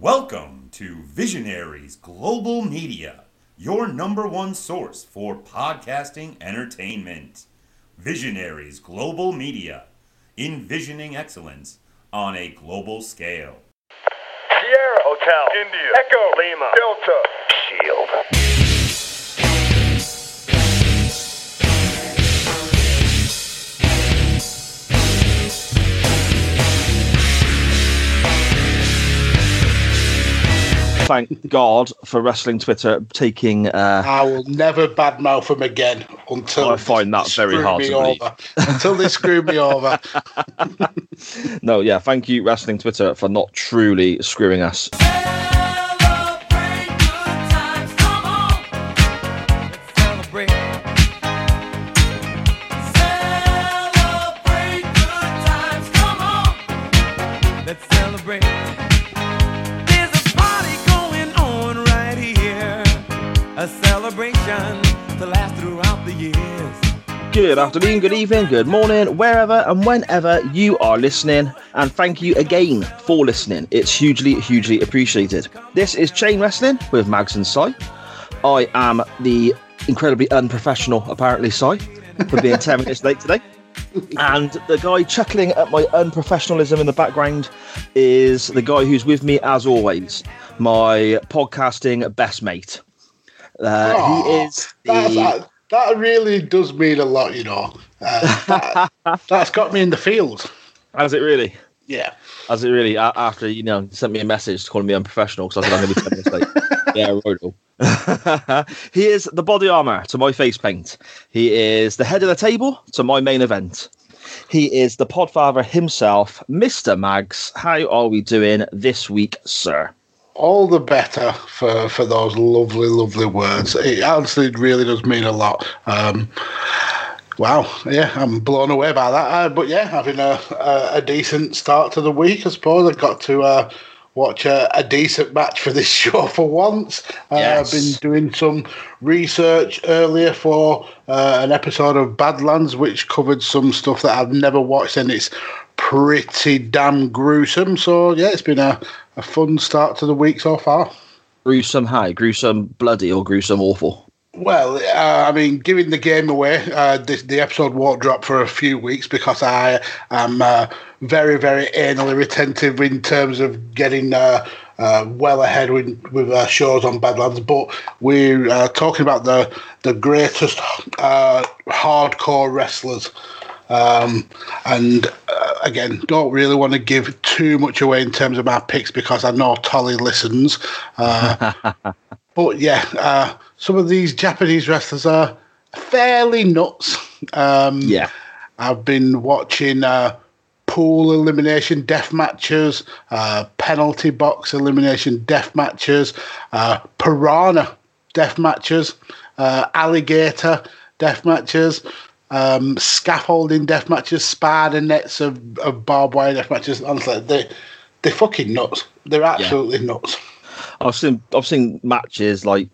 Welcome to Visionaries Global Media, your number one source for podcasting entertainment. Visionaries Global Media, envisioning excellence on a global scale. Sierra Hotel, India, Echo, Lima, Delta, Shield. Thank God for wrestling Twitter taking. Uh, I will never badmouth them again until I find that they very hard to believe. over. until they screw me over. no, yeah, thank you, wrestling Twitter, for not truly screwing us. Good afternoon, good evening, good morning, wherever and whenever you are listening. And thank you again for listening. It's hugely, hugely appreciated. This is Chain Wrestling with Mags and Si. I am the incredibly unprofessional, apparently, Si, for being 10 minutes late today. And the guy chuckling at my unprofessionalism in the background is the guy who's with me as always, my podcasting best mate. Uh, Aw, he is the. that, that really does mean a lot, you know. Uh, that, has got me in the field. Has it really? Yeah. Has it really? After you know, sent me a message calling me unprofessional because I said I'm going to be ten minutes late. yeah, right. he is the body armor to my face paint. He is the head of the table to my main event. He is the podfather himself, Mr. Mags. How are we doing this week, sir? All the better for, for those lovely, lovely words. It honestly really does mean a lot. Um, wow, yeah, I'm blown away by that. Uh, but yeah, having a, a, a decent start to the week, I suppose. I got to uh, watch a, a decent match for this show for once. Uh, Yes. I've been doing some research earlier for uh, an episode of Badlands, which covered some stuff that I've never watched, and it's pretty damn gruesome. So yeah, it's been a, a fun start to the week so far. Gruesome high, gruesome bloody, or gruesome awful? Well, uh, I mean, giving the game away, uh, this, the episode won't drop for a few weeks because I am uh, very, very anally retentive in terms of getting uh, uh, well ahead with, with uh, shows on Badlands. But we're uh, talking about the the greatest uh, hardcore wrestlers. Um, and uh, again, don't really want to give too much away in terms of my picks because I know Tolly listens. Uh, but yeah, uh, some of these Japanese wrestlers are fairly nuts. Um, Yeah. I've been watching uh, pool elimination death matches, uh, penalty box elimination death matches, uh, piranha death matches, uh, alligator death matches, um, scaffolding death matches, spider nets of, of barbed wire death matches. Honestly, they they're fucking nuts. They're absolutely nuts. I've seen I've seen matches like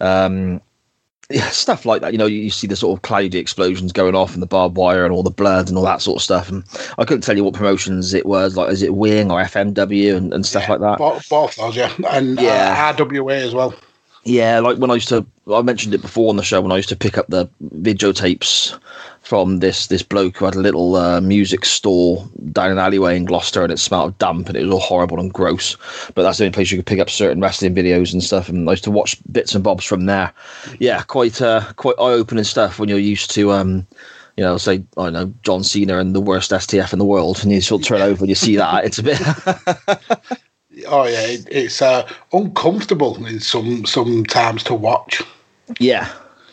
um yeah, stuff like that. You know, you, you see the sort of cloudy explosions going off and the barbed wire and all the blood and all that sort of stuff. And I couldn't tell you what promotions it was. Like, is it Wing or FMW and, and stuff like that? Both, both those, yeah, and Yeah. uh, RWA as well. Yeah, like when I used to, I mentioned it before on the show when I used to pick up the videotapes from this this bloke who had a little uh, music store down an alleyway in Gloucester, and it smelled of damp and it was all horrible and gross. But that's the only place you could pick up certain wrestling videos and stuff. And I used to watch bits and bobs from there. Yeah, quite uh, quite eye opening stuff when you're used to. Um, you know, say I don't know John Cena and the worst STF in the world, and you sort of turn over and you see that. It's a bit. Oh yeah, it, it's uh, uncomfortable in some sometimes to watch. Yeah,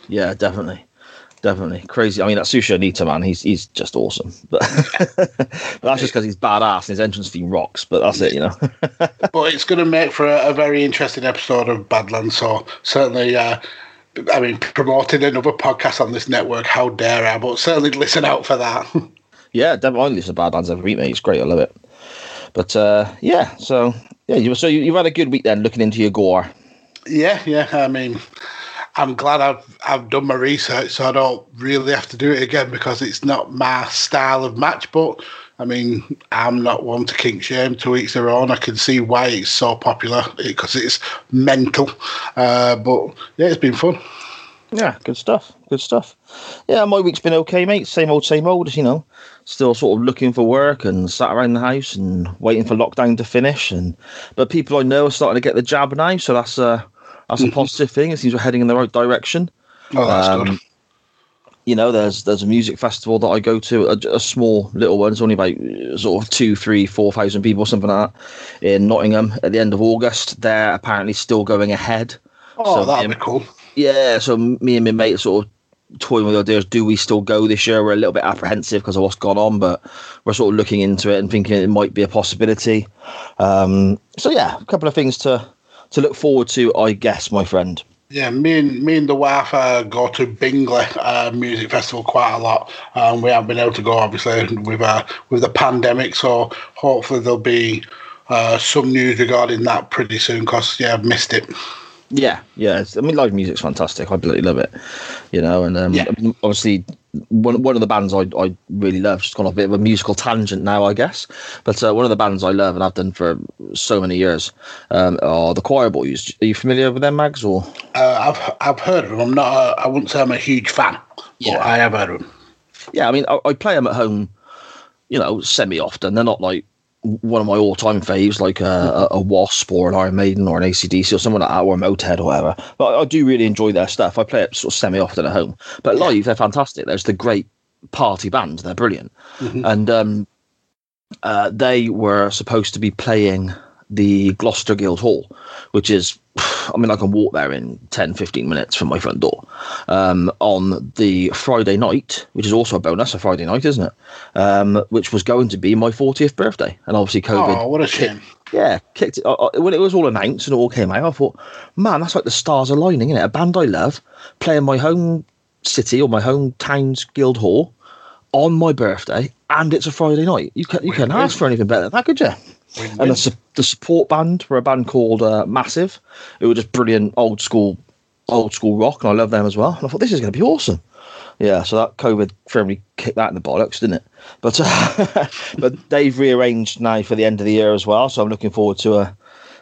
yeah, definitely, definitely crazy. I mean, that Sushi Onita man, he's he's just awesome. But, but that's just because he's badass and his entrance theme rocks. But that's it, you know. But it's going to make for a, a very interesting episode of Badlands. So certainly, uh, I mean, promoting another podcast on this network, how dare I? But certainly listen out for that. yeah, definitely. It's a Badlands every week, mate. It's great. I love it. But uh, yeah, so yeah, you so you, you've had a good week then, looking into your gore. yeah, yeah. I mean, I'm glad I've I've done my research, so I don't really have to do it again because it's not my style of match. But I mean, I'm not one to kink shame to each their own. I can see why it's so popular because it's mental. Uh, but yeah, it's been fun. Yeah, good stuff. Good stuff. Yeah, my week's been okay, mate. Same old, same old. You know, still sort of looking for work and sat around the house and waiting for lockdown to finish. And but people I know are starting to get the jab now, so that's a that's a positive thing. It seems we're heading in the right direction. Oh, that's Um, good. you know, there's there's a music festival that I go to, a, a small little one. It's only about uh, sort of two, three, four thousand people, or something like that, in Nottingham at the end of August. They're apparently still going ahead. Oh, so that'd be cool. Yeah, so me and my mate sort of toying with the ideas. Do we still go this year? We're a little bit apprehensive because of what's gone on, but we're sort of looking into it and thinking it might be a possibility. Um, so yeah, a couple of things to to look forward to, I guess, my friend. Yeah, me and me and the wife uh, go to Bingley uh, Music Festival quite a lot. Um, we haven't been able to go, obviously, with uh, with the pandemic. So hopefully there'll be uh, some news regarding that pretty soon. Because yeah, I've missed it. Yeah, yeah. I mean, live music's fantastic. I absolutely love it. You know, and um, Yeah. Obviously, one one of the bands I I really love. Just gone off a bit of a musical tangent now, I guess. But uh, one of the bands I love and I've done for so many years um, are the Choir Boys. Are you familiar with them, Mags? Or Uh, I've I've heard of them. I'm not. A, I wouldn't say I'm a huge fan, Yeah. but I have heard of them. yeah, I mean, I, I play them at home. You know, semi often. They're not like one of my all time faves, like a, a, a Wasp or an Iron Maiden or an ACDC or someone like that, or a or whatever. But I, I do really enjoy their stuff. I play it sort of semi often at home. But live, they're fantastic. There's the great party band; They're brilliant. And um, uh, they were supposed to be playing the Gloucester Guild Hall, which is, I mean, I can walk there in 10, 15 minutes from my front door um, on the Friday night, which is also a bonus, a Friday night, isn't it? Um, which was going to be my 40th birthday. And obviously, COVID. Oh, what a shame! Yeah, kicked it. I, I, when it was all announced and it all came out, I thought, man, that's like the stars aligning, isn't it? A band I love playing my home city or my hometown's guild hall on my birthday, and it's a Friday night. You can you can Win-win. ask for anything better than that, could you? Win-win. And the, the support band were a band called uh, Massive. It was just brilliant old school, old school rock, and I love them as well. And I thought this is going to be awesome. Yeah, so that COVID firmly kicked that in the bollocks, didn't it? But uh, but they've rearranged now for the end of the year as well, so I'm looking forward to uh,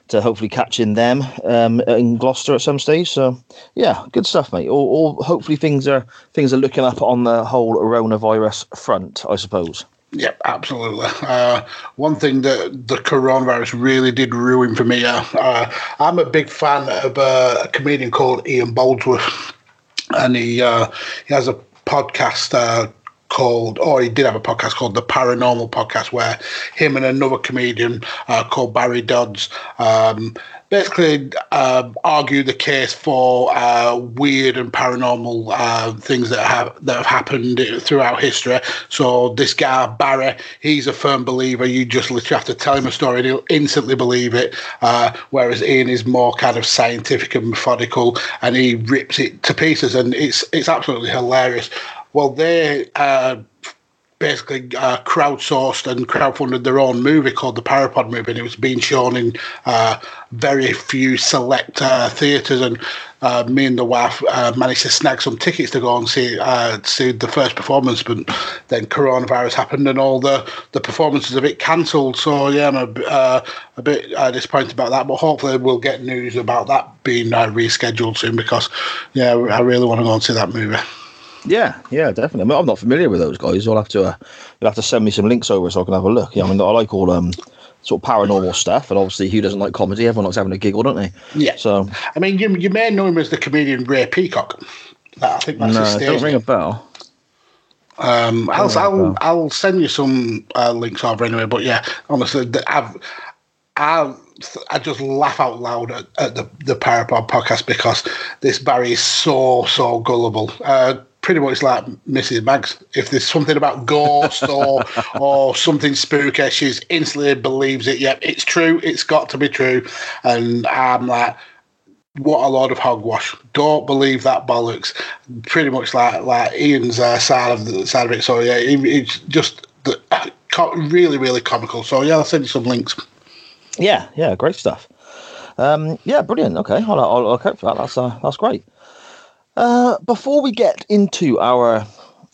to hopefully catching them um, in Gloucester at some stage. So yeah, good stuff, mate. All hopefully things are things are looking up on the whole coronavirus front, I suppose. Yep, absolutely. Uh, one thing that the coronavirus really did ruin for me, uh, uh, I'm a big fan of uh, a comedian called Ian Boldsworth, and he uh, he has a podcast uh, called, or he did have a podcast called the Paranormal Podcast, where him and another comedian called Barry Dodds. Um, Basically, uh, argue the case for uh, weird and paranormal uh, things that have that have happened throughout history. So this guy Barry, he's a firm believer. You just literally have to tell him a story, and he'll instantly believe it. Uh, whereas Ian is more kind of scientific and methodical, and he rips it to pieces, and it's it's absolutely hilarious. Well, they uh, basically uh, crowdsourced and crowdfunded their own movie called the Parapod movie, and it was being shown in uh, very few select uh, theatres. And uh, me and the wife uh, managed to snag some tickets to go and see uh, see the first performance, but then coronavirus happened and all the, the performances a bit cancelled. So yeah, I'm a, a bit disappointed about that, but hopefully we'll get news about that being rescheduled soon because yeah, I really want to go and see that movie. Yeah, yeah, definitely. I mean, I'm not familiar with those guys. You'll have to uh, you'll have to send me some links over so I can have a look. Yeah, I mean, I like all um sort of paranormal stuff, and obviously, who doesn't like comedy? Everyone likes having a giggle, don't they? Yeah. So I mean, you, you may know him as the comedian Ray Peacock. I think that's no, his stage. don't ring a bell. Um, I'll, a I'll, bell. I'll send you some uh, links over anyway. But yeah, honestly, I've, I, I just laugh out loud at, at the, the Parapod podcast because this Barry is so, so gullible. Uh, pretty much like Mrs. Mags. If there's something about ghost or or something spooky, she's instantly believes it. Yep, it's true. It's got to be true. And I'm like, what a load of hogwash! Don't believe that bollocks. Pretty much like like Ian's uh, side of the side of it. So yeah, it, it's just the, really really comical. So yeah, I'll send you some links. Yeah, yeah, great stuff. Um, yeah, brilliant. Okay, I'll, I'll, I'll cope for that. That's uh, that's great. Uh, before we get into our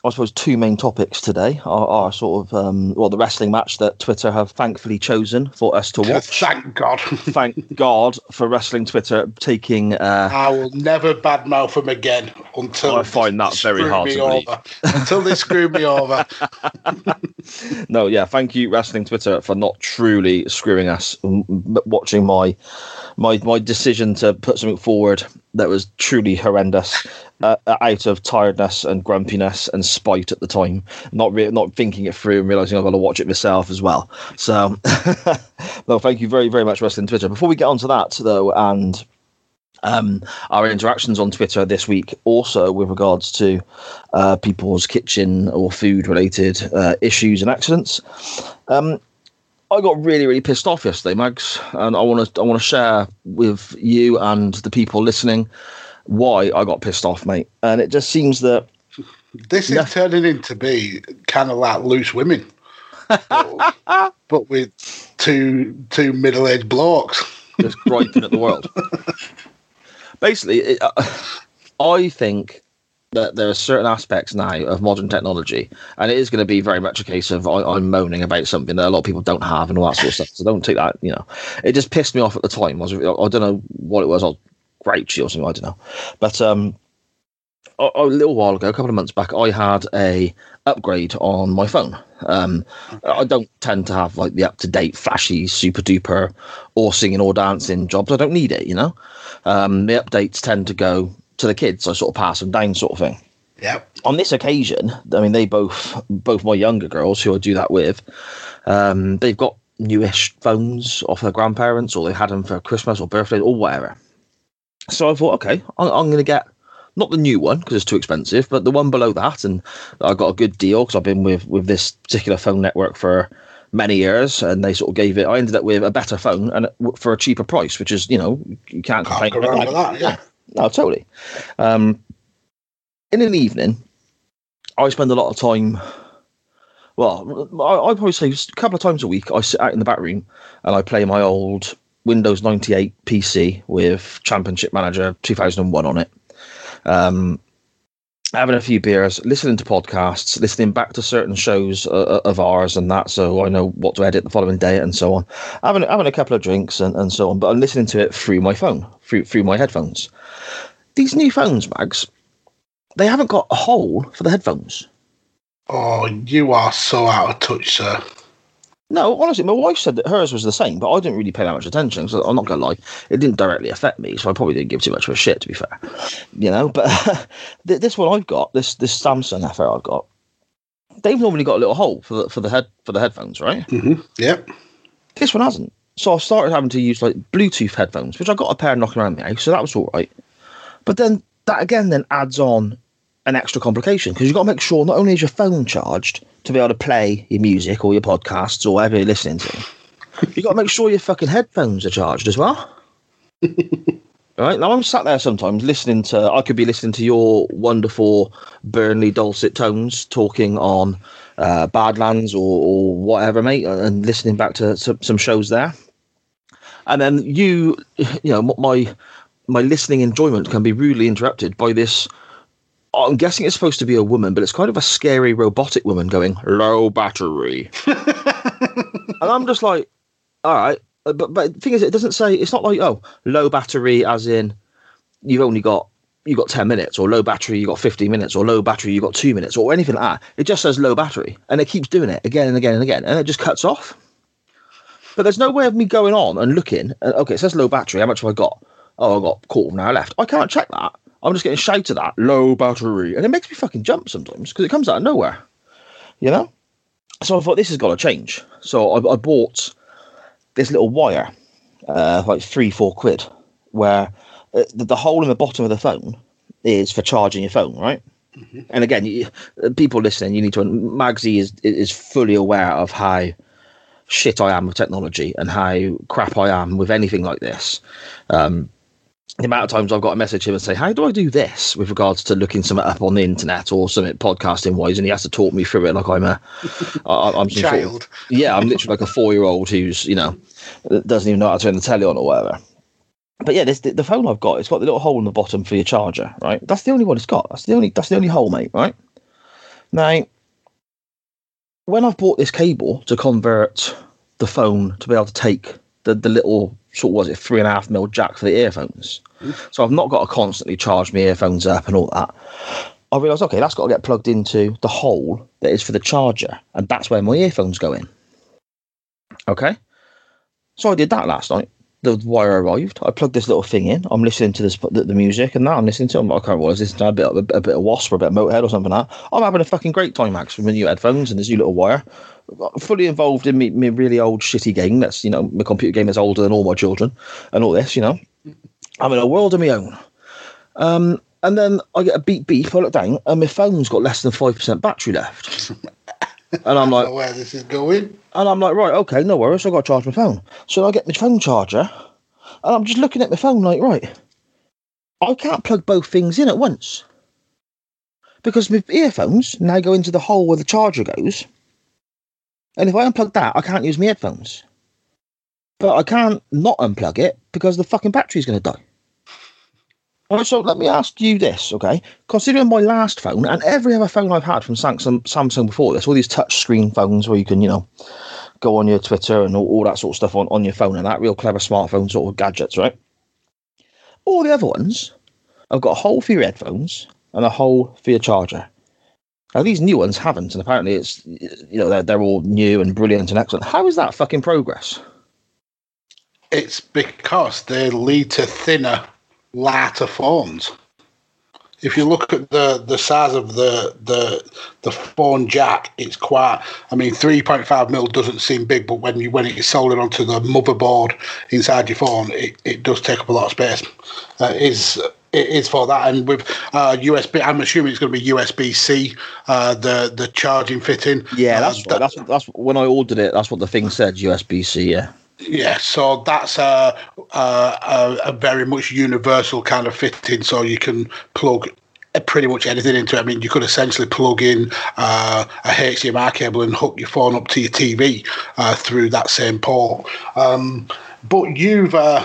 I suppose two main topics today are, are sort of um, well the wrestling match that Twitter have thankfully chosen for us to watch. Thank God. Thank God for wrestling Twitter taking. Uh, I will never badmouth them again until I find that very hard to believe. over. until they screw me over. no, yeah, thank you wrestling Twitter for not truly screwing us. Watching my my my decision to put something forward that was truly horrendous uh, out of tiredness and grumpiness and spite at the time, not re- not thinking it through and realizing I've got to watch it myself as well. So, no, thank you very very much, wrestling Twitter. Before we get on to that though, and um, our interactions on Twitter this week, also with regards to uh, people's kitchen or food related uh, issues and accidents. Um, I got really, really pissed off yesterday, Mags, and I want to I want to share with you and the people listening why I got pissed off, mate. And it just seems that This is turning into be kind of like loose women, but, but with two two middle aged blokes. just griping at the world. Basically, it, uh, I think that there are certain aspects now of modern technology, and it is going to be very much a case of I, I'm moaning about something that a lot of people don't have and all that sort of stuff. So don't take that, you know. It just pissed me off at the time. I, was, I don't know what it was. I was grouchy or something. I don't know. But um, a, a little while ago, a couple of months back, I had a upgrade on my phone. Um, I don't tend to have like the up to date, flashy, super duper, or singing or dancing jobs. I don't need it, you know. Um, the updates tend to go to the kids. I sort of pass them down, sort of thing Yeah. on this occasion, I mean, they both, both my younger girls who I do that with, um, they've got newish phones off their grandparents, or they had them for Christmas or birthday or whatever. So I thought, okay, I'm, I'm going to get not the new one because it's too expensive, but the one below that, and I got a good deal because I've been with with this particular phone network for many years, and they sort of gave it. I ended up with a better phone and for a cheaper price, which is you know you can't Can't complain. go wrong about with that. Yeah. No, totally. Um, in an evening, I spend a lot of time. Well, I, I probably say a couple of times a week. I sit out in the back room and I play my old Windows 98 PC with Championship Manager 2001 on it. Um, having a few beers, listening to podcasts, listening back to certain shows uh, of ours and that, so I know what to edit the following day and so on. Having having a couple of drinks and, and so on, but I'm listening to it through my phone, through through my headphones. These new phones, Mags, they haven't got a hole for the headphones. Oh, you are so out of touch, sir. No, honestly, my wife said that hers was the same, but I didn't really pay that much attention. So I'm not gonna lie, it didn't directly affect me, so I probably didn't give too much of a shit, to be fair. You know, but th- this one I've got, this this Samsung FR I've got, they've normally got a little hole for the for the head for the headphones, right? hmm Yep. This one hasn't. So I started having to use like Bluetooth headphones, which I got a pair knocking around house, so that was all right. But then that again then adds on an extra complication because you've got to make sure not only is your phone charged to be able to play your music or your podcasts or whatever you're listening to, you've got to make sure your fucking headphones are charged as well. Right now, I'm sat there sometimes listening to. I could be listening to your wonderful Burnley dulcet tones talking on uh, Badlands or, or whatever, mate, and listening back to some, some shows there. And then you, you know, my my listening enjoyment can be rudely interrupted by this. I'm guessing it's supposed to be a woman, but it's kind of a scary robotic woman going low battery, and I'm just like, all right. Uh, But but the thing is, it doesn't say. It's not like oh, low battery as in you've only got you got ten minutes, or low battery you got fifteen minutes, or low battery you got two minutes, or anything like that. It just says low battery, and it keeps doing it again and again and again, and it just cuts off. But there's no way of me going on and looking. And, okay, it says low battery. How much have I got? Oh, I got quarter of an hour left. I can't check that. I'm just getting shouted at that. low battery, and it makes me fucking jump sometimes because it comes out of nowhere. You know. So I thought this has got to change. So I, I bought this little wire, uh, like three, four quid, where uh, the, the hole in the bottom of the phone is for charging your phone, right? And again, you, uh, people listening, you need to. Magsy is is fully aware of how shit I am with technology and how crap I am with anything like this. Um, the amount of times I've got to message him and say, "How do I do this?" with regards to looking something up on the internet or something podcasting wise, and he has to talk me through it like I'm a, I, I'm some sort of- Child. yeah, I'm literally like a four year old who's, you know, doesn't even know how to turn the telly on or whatever. But yeah, this, the, the phone I've got, it's got the little hole in the bottom for your charger, right? That's the only one it's got. That's the only that's the only hole, mate, right? Now, when I've bought this cable to convert the phone to be able to take the, the little sort of was it three and a half mil jack for the earphones, so I've not got to constantly charge my earphones up and all that. I realised okay, that's got to get plugged into the hole that is for the charger, and that's where my earphones go in. Okay, so I did that last night. The wire arrived. I plugged this little thing in. I'm listening to this the, the music, and now I'm listening to. I'm I can't remember what I was listening to a bit, a, a bit of Wasp or a bit of Motorhead or something like that. I'm having a fucking great time, Mags, with my new headphones and this new little wire. Fully involved in me, me really old shitty game. That's you know my computer game is older than all my children, and all this. You know, I'm in a world of my own. Um, and then I get a beep beep. I look down, and my phone's got less than five percent battery left. and I'm like, where this is going. and I'm like, right, okay, no worries. I've got to charge my phone. So I get my phone charger, and I'm just looking at my phone like, right, I can't plug both things in at once. Because my earphones now go into the hole where the charger goes. And if I unplug that, I can't use my headphones. But I can't not unplug it because the fucking battery's going to die. Right, so let me ask you this, okay? Considering my last phone and every other phone I've had from Samsung, Samsung before this, all these touch screen phones where you can, you know, go on your Twitter and all, all that sort of stuff on, on your phone and that real clever smartphone sort of gadgets, right? All the other ones, I've got a hole for your headphones and a hole for your charger. Now these new ones haven't, and apparently it's you know they're they're all new and brilliant and excellent. How is that fucking progress? It's because they lead to thinner, lighter phones. If you look at the, the size of the the the phone jack, it's quite. I mean, three point five mil doesn't seem big, but when you when it's soldered onto the motherboard inside your phone, it, it does take up a lot of space. Uh, is it is for that, and with uh, USB, I'm assuming it's going to be USB C. Uh, the the charging fitting. Yeah, Uh, that's that- that's that's when I ordered it. That's what the thing said USB C. Yeah. Yeah, so that's a, a, a, a very much universal kind of fitting. So you can plug pretty much anything into it. I mean, you could essentially plug in uh, a HDMI cable and hook your phone up to your TV uh, through that same port. Um, but you've uh,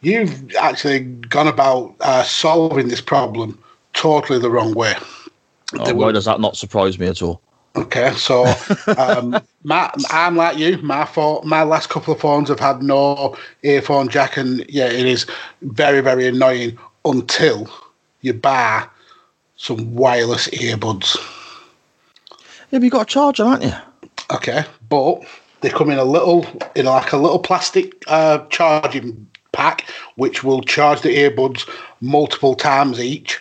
you've actually gone about uh, solving this problem totally the wrong way. Oh, why does that not surprise me at all? Okay, so um, my, I'm like you. My phone, my last couple of phones have had no earphone jack, and yeah, it is very, very annoying until you buy some wireless earbuds. Yeah, but you got a charger, haven't you? Okay, but they come in a little, in like a little plastic uh, charging pack, which will charge the earbuds multiple times each.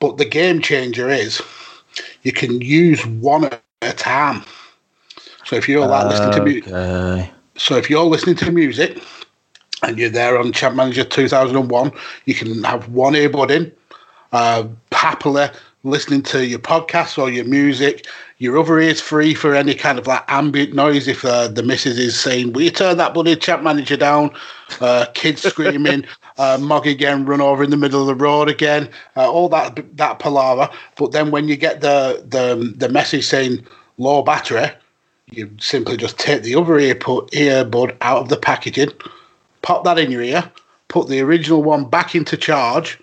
But the game changer is you can use one at a time. So if you're like listening to music, Okay. so if you're listening to music and you're there on Champ Manager 2001, you can have one earbud in, uh, happily listening to your podcast or your music. Your other ear's free for any kind of like ambient noise. If uh, the missus is saying, "Will you turn that bloody Champ Manager down?" Uh, kids screaming, uh, Mog again, run over in the middle of the road again, uh, all that that palaver. But then when you get the the the message saying low battery, you simply just take the other ear put earbud out of the packaging, pop that in your ear, put the original one back into charge.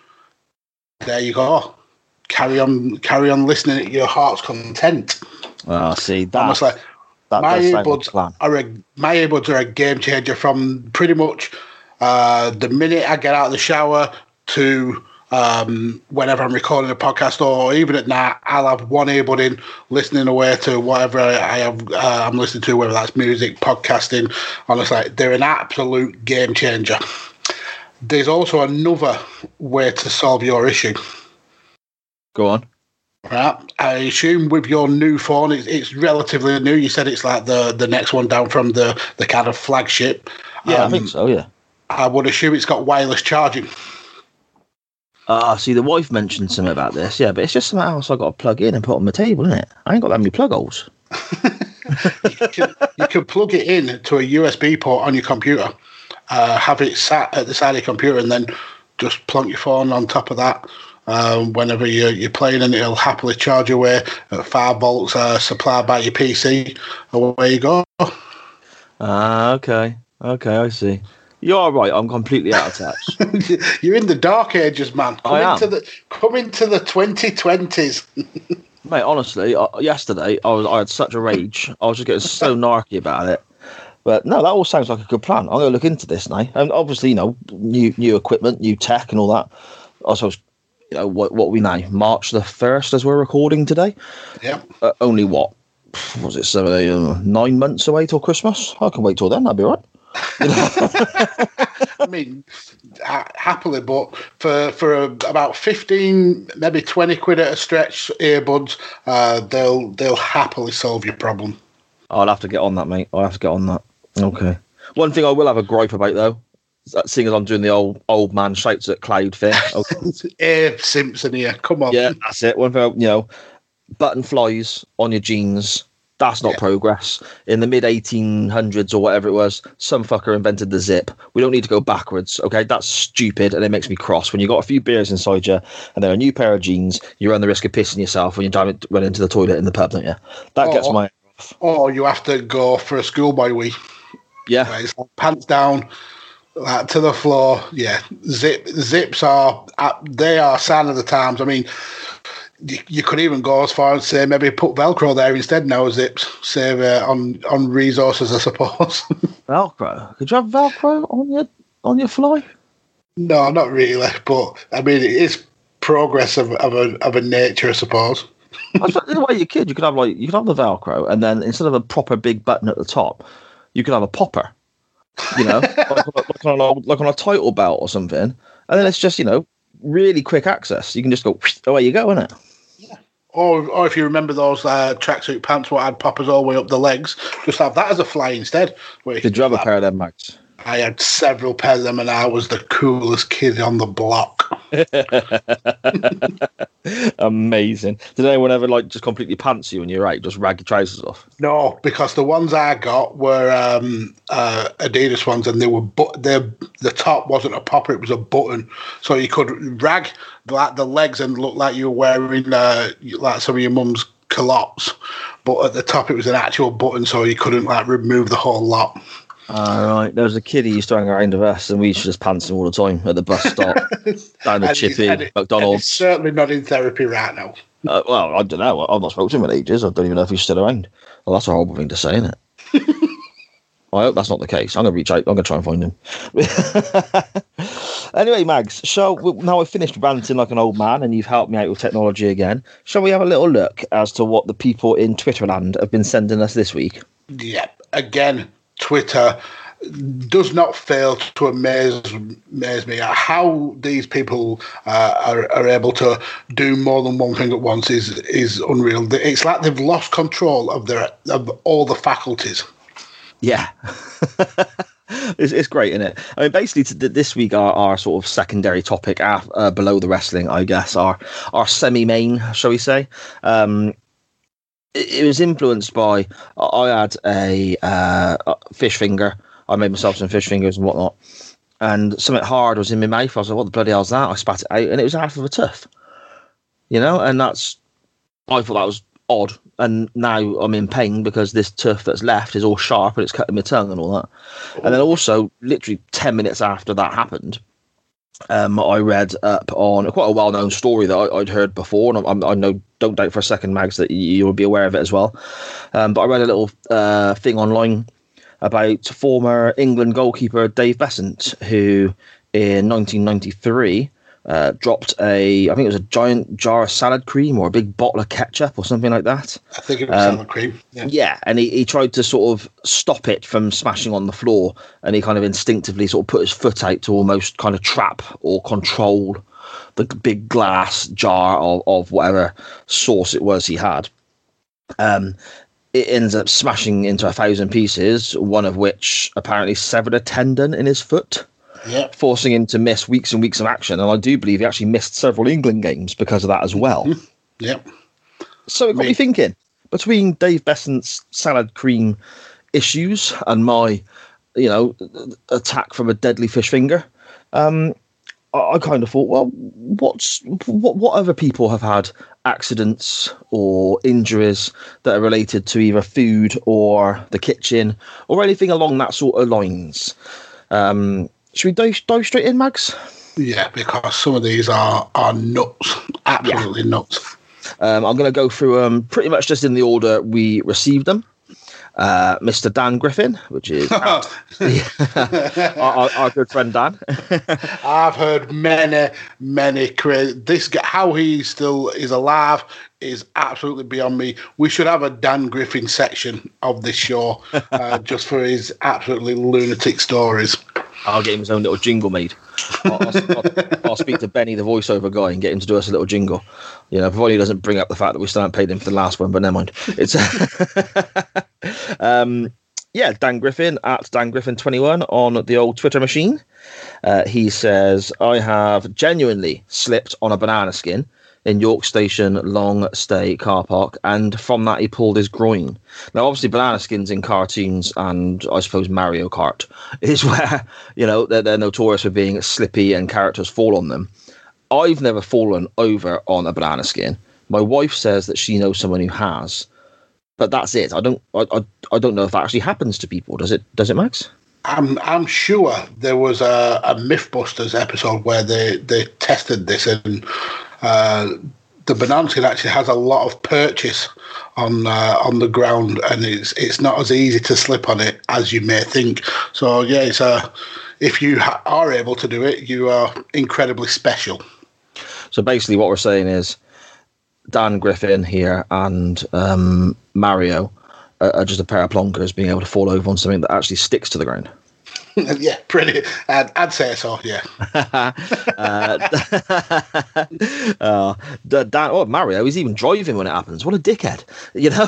There you go. Carry on, carry on listening at your heart's content. Well, see that. Almost like that my earbuds are a my earbuds are a game changer from pretty much uh, the minute I get out of the shower to um, whenever I'm recording a podcast or even at night, I'll have one earbud in, listening away to whatever I I have. Uh, I'm listening to, whether that's music, podcasting. Honestly, they're an absolute game changer. There's also another way to solve your issue. Go on. Right. I assume with your new phone, it's, it's relatively new. You said it's like the, the next one down from the, the kind of flagship. Yeah, I Um, think so. Yeah. I would assume it's got wireless charging. Ah, see, the wife mentioned something about this. Yeah, but it's just something else I got to plug in and put on the table, isn't it? I ain't got that many plug holes. You can, you can plug it in to a USB port on your computer, uh, have it sat at the side of your computer, and then just plunk your phone on top of that. Um, whenever you're, you're playing, and it'll happily charge away at five volts uh, supplied by your PC. Away you go. Ah, okay. Okay, I see. You're right. I'm completely out of touch. You're in the dark ages, man. Come I am. into the come into the 2020s. Mate, honestly, uh, yesterday I was I had such a rage. I was just getting so narky about it. But no, that all sounds like a good plan. I'm going to look into this now. And obviously, you know, new new equipment, new tech, and all that. I suppose, you know, what what we now March the first as we're recording today. Yeah. Uh, only what was it seven, uh, nine months away till Christmas? I can wait till then. That'd be right. I mean, ha- happily, but for for a, about fifteen, maybe twenty quid at a stretch, earbuds, uh, they'll they'll happily solve your problem. I'll have to get on that, mate. I'll have to get on that. Okay. One thing I will have a gripe about though, seeing as I'm doing the old old man shouts at cloud thing. Oh. Abe Simpson here, come on. yeah, that's it. One thing, you know, button flies on your jeans. That's not Yeah. progress. In the mid 1800s or whatever it was, some fucker invented the zip. We don't need to go backwards. Okay, that's stupid, and it makes me cross. When you got a few beers inside you, and then a new pair of jeans, you run the risk of pissing yourself when you're trying to run into the toilet in the pub, don't you? That gets Oh. my Or you have to go for a schoolboy wee. yeah. Like pants down, like, to the floor. Yeah, zip zips are uh, they are sign of the times. I mean, you, you could even go as far as say maybe put Velcro there instead now zips, save uh, on on resources, I suppose. Velcro. Could you have Velcro on your on your fly? no, not really, but I mean it is progress of, of a of a nature, I suppose. The way you could, you could have like you could have the Velcro, and then instead of a proper big button at the top, you could have a popper. You know, like, on a- like on a, like on a title belt or something, and then it's just you know really quick access. You can just go away you go, isn't it? Or, or if you remember those uh, tracksuit pants, what had poppers all the way up the legs, just have that as a fly instead. Where Did you have a pair of them, Mags? I had several pairs of them, and I was the coolest kid on the block. Amazing. Did anyone ever like just completely pants you when you're out, just rag your trousers off? No, because the ones I got were um, uh, Adidas ones, and they were but the the top wasn't a popper; it was a button, so you could rag like the legs and look like you were wearing uh, like some of your mum's culottes, but at the top it was an actual button, so you couldn't like remove the whole lot. All right. There was a kid who used to hang around with us, and we used to just pants him all the time at the bus stop, down the Chippy, it- McDonald's. certainly not in therapy right now. Uh, well, I don't know. I've not spoken to him in ages. I don't even know if he's still around. Well, that's a horrible thing to say, isn't it? I hope that's not the case. I'm going to reach out. I'm going to try and find him. anyway, Mags, so now I've finished ranting like an old man and you've helped me out with technology again. Shall we have a little look as to what the people in Twitterland have been sending us this week? Yeah, again, Twitter does not fail to amaze, amaze me. How these people uh, are, are able to do more than one thing at once is is unreal. It's like they've lost control of their of all the faculties. Yeah. it's, it's great, isn't it? I mean, basically, this week, our, our sort of secondary topic af- uh, below the wrestling, I guess, our, our semi main, shall we say. Um, it, was influenced by, I had a uh, fish finger. I made myself some fish fingers and whatnot. And something hard was in my mouth. I was like, what the bloody hell's that? I spat it out, and it was half of a tooth. You know, and that's, I thought that was odd. And now I'm in pain because this tooth that's left is all sharp and it's cutting my tongue and all that. And then also, literally 10 minutes after that happened, um, I read up on quite a well known story that I, I'd heard before. And I'm, I know, don't doubt for a second, Mags, that you- you'll be aware of it as well. Um, but I read a little uh, thing online about former England goalkeeper Dave Beasant, who in 1993 uh, dropped a, I think it was a giant jar of salad cream or a big bottle of ketchup or something like that. I think it was Um, salad cream. Yeah. Yeah, and he, he tried to sort of stop it from smashing on the floor, and he kind of instinctively sort of put his foot out to almost kind of trap or control the big glass jar of, of whatever sauce it was he had. Um, it ends up smashing into a thousand pieces, one of which apparently severed a tendon in his foot, Yeah. forcing him to miss weeks and weeks of action. And I do believe he actually missed several England games because of that as well. Yeah. So it got me Me. thinking between Dave Beasant's salad cream issues and my, you know, attack from a deadly fish finger. Um, I, I kind of thought, well, what's what? What other people have had accidents or injuries that are related to either food or the kitchen or anything along that sort of lines? Um, should we dive, dive straight in, Mags? Yeah, because some of these are are nuts, absolutely nuts. Um, I'm going to go through them pretty much just in the order we received them. Uh, Mr. Dan Griffin, which is our, our, our good friend Dan. I've heard many, many crazy. This guy, how he still is alive is absolutely beyond me. We should have a Dan Griffin section of this show uh, just for his absolutely lunatic stories. I'll get him his own little jingle made. I'll, I'll, I'll, speak to Benny, the voiceover guy, and get him to do us a little jingle. You know, provided he doesn't bring up the fact that we still haven't paid him for the last one, but never mind. It's um, yeah, Dan Griffin at Dan Griffin twenty one on the old Twitter machine. Uh, he says, "I have genuinely slipped on a banana skin." In York Station long stay car park, and from that he pulled his groin. Now, obviously, banana skins in cartoons and I suppose Mario Kart is where you know they're, they're notorious for being slippy and characters fall on them. I've never fallen over on a banana skin. My wife says that she knows someone who has, but that's it. I don't. I, I, I don't know if that actually happens to people. Does it? Does it, Mags? I'm I'm sure there was a, a MythBusters episode where they, they tested this and uh, the banana skin actually has a lot of purchase on uh, on the ground and it's it's not as easy to slip on it as you may think. So yeah, it's a if you ha- are able to do it, you are incredibly special. So basically, what we're saying is Dan Griffin here and um, Mario are just a pair of plonkers being able to fall over on something that actually sticks to the ground. yeah, pretty. I'd, I'd say so. Yeah. uh, uh, Dan, oh, Mario, he's even driving when it happens. What a dickhead. You know?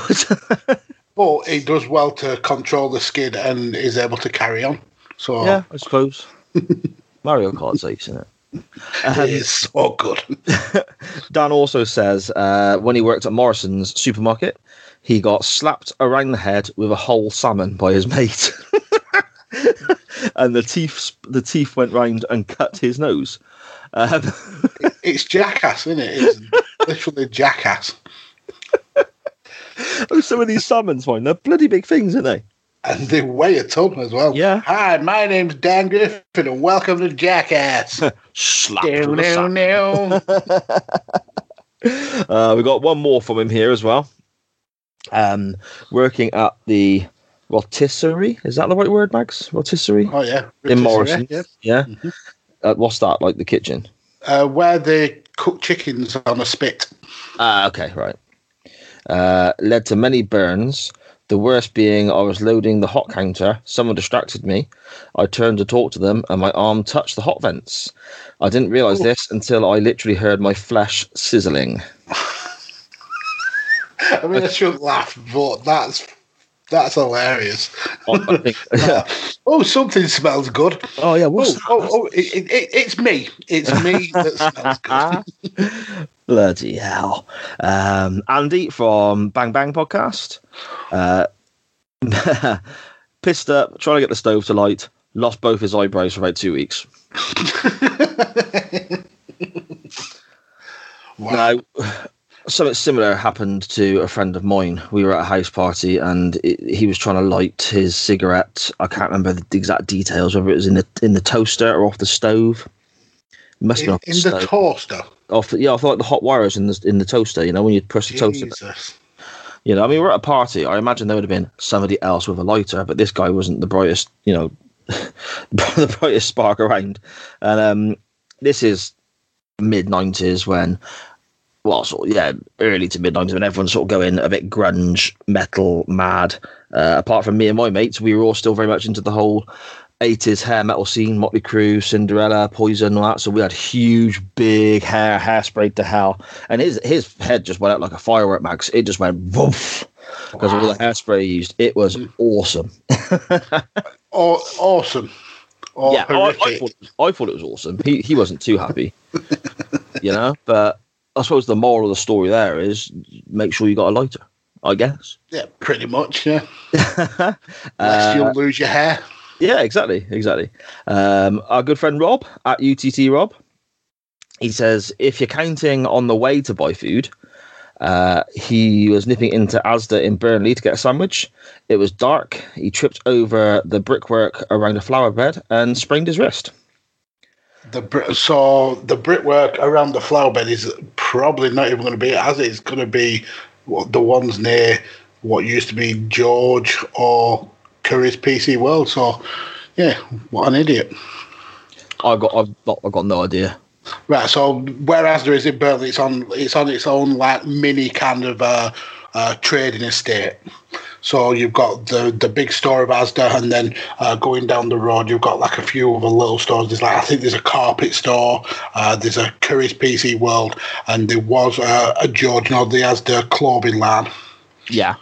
But he does well to control the skid and is able to carry on. So yeah, I suppose. Mario Kart's ace, isn't it? it is so good. Dan also says uh, when he worked at Morrison's supermarket, he got slapped around the head with a whole salmon by his mate, and the teeth the teeth went round and cut his nose. Um, It's jackass, isn't it? It's literally jackass. oh, some of these salmons, fine, they're bloody big things, aren't they? And they weigh a ton as well. Yeah. Hi, my name's Dan Griffin, and welcome to Jackass. Slap no, no, no. Uh, we got one more from him here as well. Um, working at the rotisserie. Is that the right word, Mags? Rotisserie Oh yeah, in Morrison. Yeah. Yeah. Uh, what's that? Like the kitchen? Uh, where they cook chickens on a spit. Ah, okay, right. Uh, led to many burns. The worst being, I was loading the hot counter. Someone distracted me. I turned to talk to them, and my arm touched the hot vents. I didn't realize this until I literally heard my flesh sizzling. I mean, I shouldn't laugh, but that's that's hilarious. I, I think, yeah. Oh, something smells good. Oh yeah, Oh, what's oh, oh it, it, it, it's me. It's me that smells good. Bloody hell. Um, Andy from Bang Bang Podcast. Uh, pissed up, trying to get the stove to light, lost both his eyebrows for about two weeks. Wow. Now, something similar happened to a friend of mine. We were at a house party and it, he was trying to light his cigarette. I can't remember the exact details, whether it was in the in the toaster or off the stove. It must In, off the in the toaster. off the, yeah, I thought the hot wires in the in the toaster. You know, when you press the toaster. You know, I mean, we're at a party. I imagine there would have been somebody else with a lighter, but this guy wasn't the brightest, you know, the brightest spark around. And um, this is mid 90s when, well, sort of, yeah, early to mid 90s when everyone's sort of going a bit grunge, metal, mad. Uh, apart from me and my mates, we were all still very much into the whole 80s hair metal scene, Motley Crue, Cinderella, Poison, all that. So we had huge, big hair, hairsprayed to hell. And his his head just went out like a firework, Mags. It just went woof because of all the hairspray he used. It was awesome. Oh, awesome. Or yeah, I, I, thought, I thought it was awesome. He he wasn't too happy, you know. But I suppose the moral of the story there is make sure you got a lighter. I guess. yeah, pretty much. Yeah. Uh, Lest you'll lose your hair. Yeah, exactly, exactly. Um, our good friend Rob at UTT Rob, he says if you're counting on the way to buy food, uh, he was nipping into Asda in Burnley to get a sandwich. It was dark. He tripped over the brickwork around a flower bed and sprained his wrist. The so the brickwork around the flower bed is probably not even going to be as it's going to be what, the ones near what used to be George or Curry's PC World. So, yeah, what an idiot. I got I've got, I've got no idea. Right. So whereas there is in Burnley, it's on it's on its own like mini kind of uh, uh, trading estate. So you've got the the big store of Asda, and then uh, going down the road, you've got like a few other little stores. There's like I think there's a carpet store, uh, there's a Curry's PC World, and there was a, a George, you know, the Asda clothing line Yeah.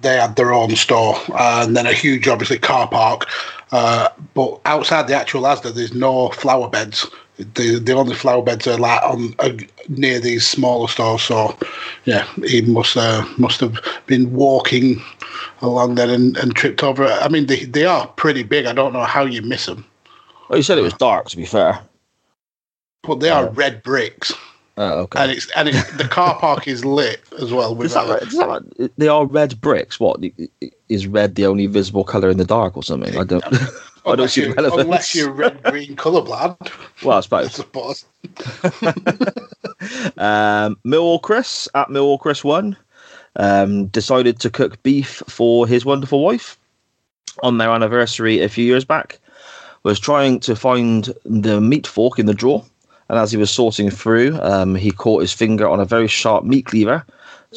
they had their own store uh, and then a huge, obviously, car park. Uh, but outside the actual Asda, there's no flower beds. The the only flower beds are like on uh, near these smaller stores. So, yeah, he must uh, must have been walking along there and, and tripped over. I mean, they they are pretty big. I don't know how you miss them, Well, you said it was dark. To be fair. but they are red bricks, Oh, okay. and it's and it's, the car park is lit as well. With Is that uh, right? Is that right? They are red bricks. What is red the only visible color in the dark or something? I don't. I don't unless see relevance. Unless you're red green colourblind, Well, I I suppose. suppose. Um, Millwall Chris at Millwall Chris one um, decided to cook beef for his wonderful wife on their anniversary a few years back. Was trying to find the meat fork in the drawer, and as he was sorting through, um, he caught his finger on a very sharp meat cleaver,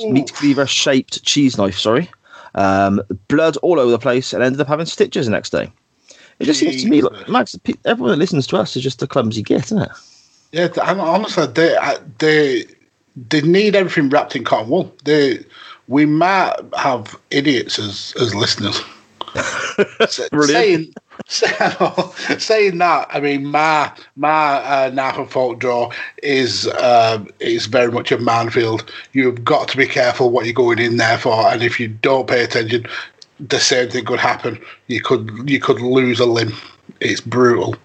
meat cleaver shaped cheese knife. Sorry, um, blood all over the place, and ended up having stitches the next day. It just seems to me like Mags. Everyone that listens to us is just a clumsy git, isn't it? Yeah, and honestly, they they they need everything wrapped in cotton wool. They we might have idiots as as listeners. Saying saying that, I mean, my my uh, knife and fork drawer is um, is very much a minefield. You've got to be careful what you're going in there for, and if you don't pay attention, the same thing could happen. You could you could lose a limb. It's brutal.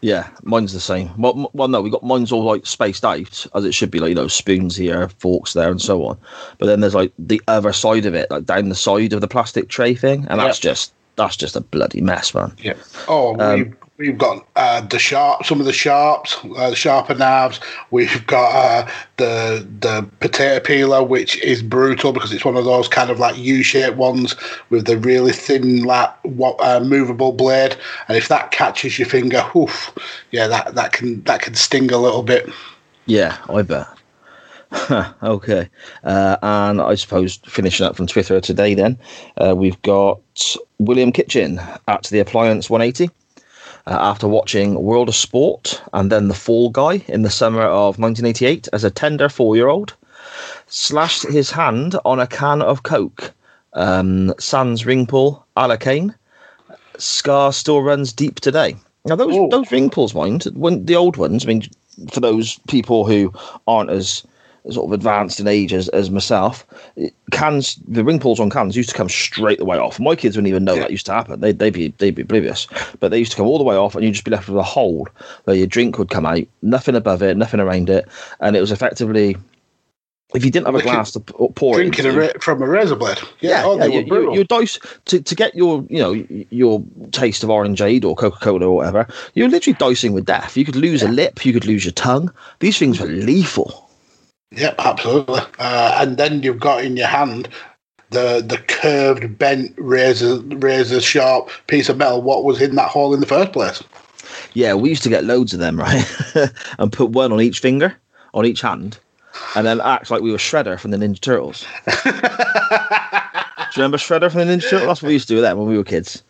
Yeah, mine's the same. Well, well, no, we got mine's all like spaced out as it should be, like you know, spoons here, forks there, and so on. But then there's like the other side of it, like down the side of the plastic tray thing, and that's just that's just a bloody mess, man. Yeah. Oh, Um, we've, got uh, the sharp, some of the sharps, uh, the sharper knives. We've got uh, the the potato peeler, which is brutal because it's one of those kind of like U-shaped ones with the really thin, like what uh, movable blade. And if that catches your finger, oof, yeah, that that can that can sting a little bit. Yeah, I bet. okay, uh, and I suppose finishing up from Twitter today, then uh, we've got William Kitchen at the Appliance 180. Uh, after watching World of Sport and then The Fall Guy in the summer of 1988 as a tender four year old, slashed his hand on a can of Coke. Um, Sans ring pull, a la Kane. Scar still runs deep today. Now, those, those ring pulls, mind, when the old ones, I mean, for those people who aren't as sort of advanced in age as, as myself, cans the ring pulls on cans used to come straight the way off. My kids wouldn't even know that used to happen. They'd, they'd be they'd be oblivious. But they used to come all the way off and you'd just be left with a hole where your drink would come out, nothing above it, nothing around it. And it was effectively if you didn't have a glass to pour it Drinking a into- ra- from a razor blade. yeah, oh, yeah, were you, you, dice to, to get your you know your taste of orangeade or Coca Cola or whatever. You're literally dicing with death. You could lose a lip, you could lose your tongue. These things were mm-hmm. lethal. Yep, absolutely. Uh, and then you've got in your hand the the curved, bent, razor razor sharp piece of metal. What was in that hole in the first place? Yeah, we used to get loads of them, right? and put one on each finger, on each hand, and then act like we were Shredder from the Ninja Turtles. Do you remember Shredder from the Ninja Turtles? That's what we used to do them when we were kids.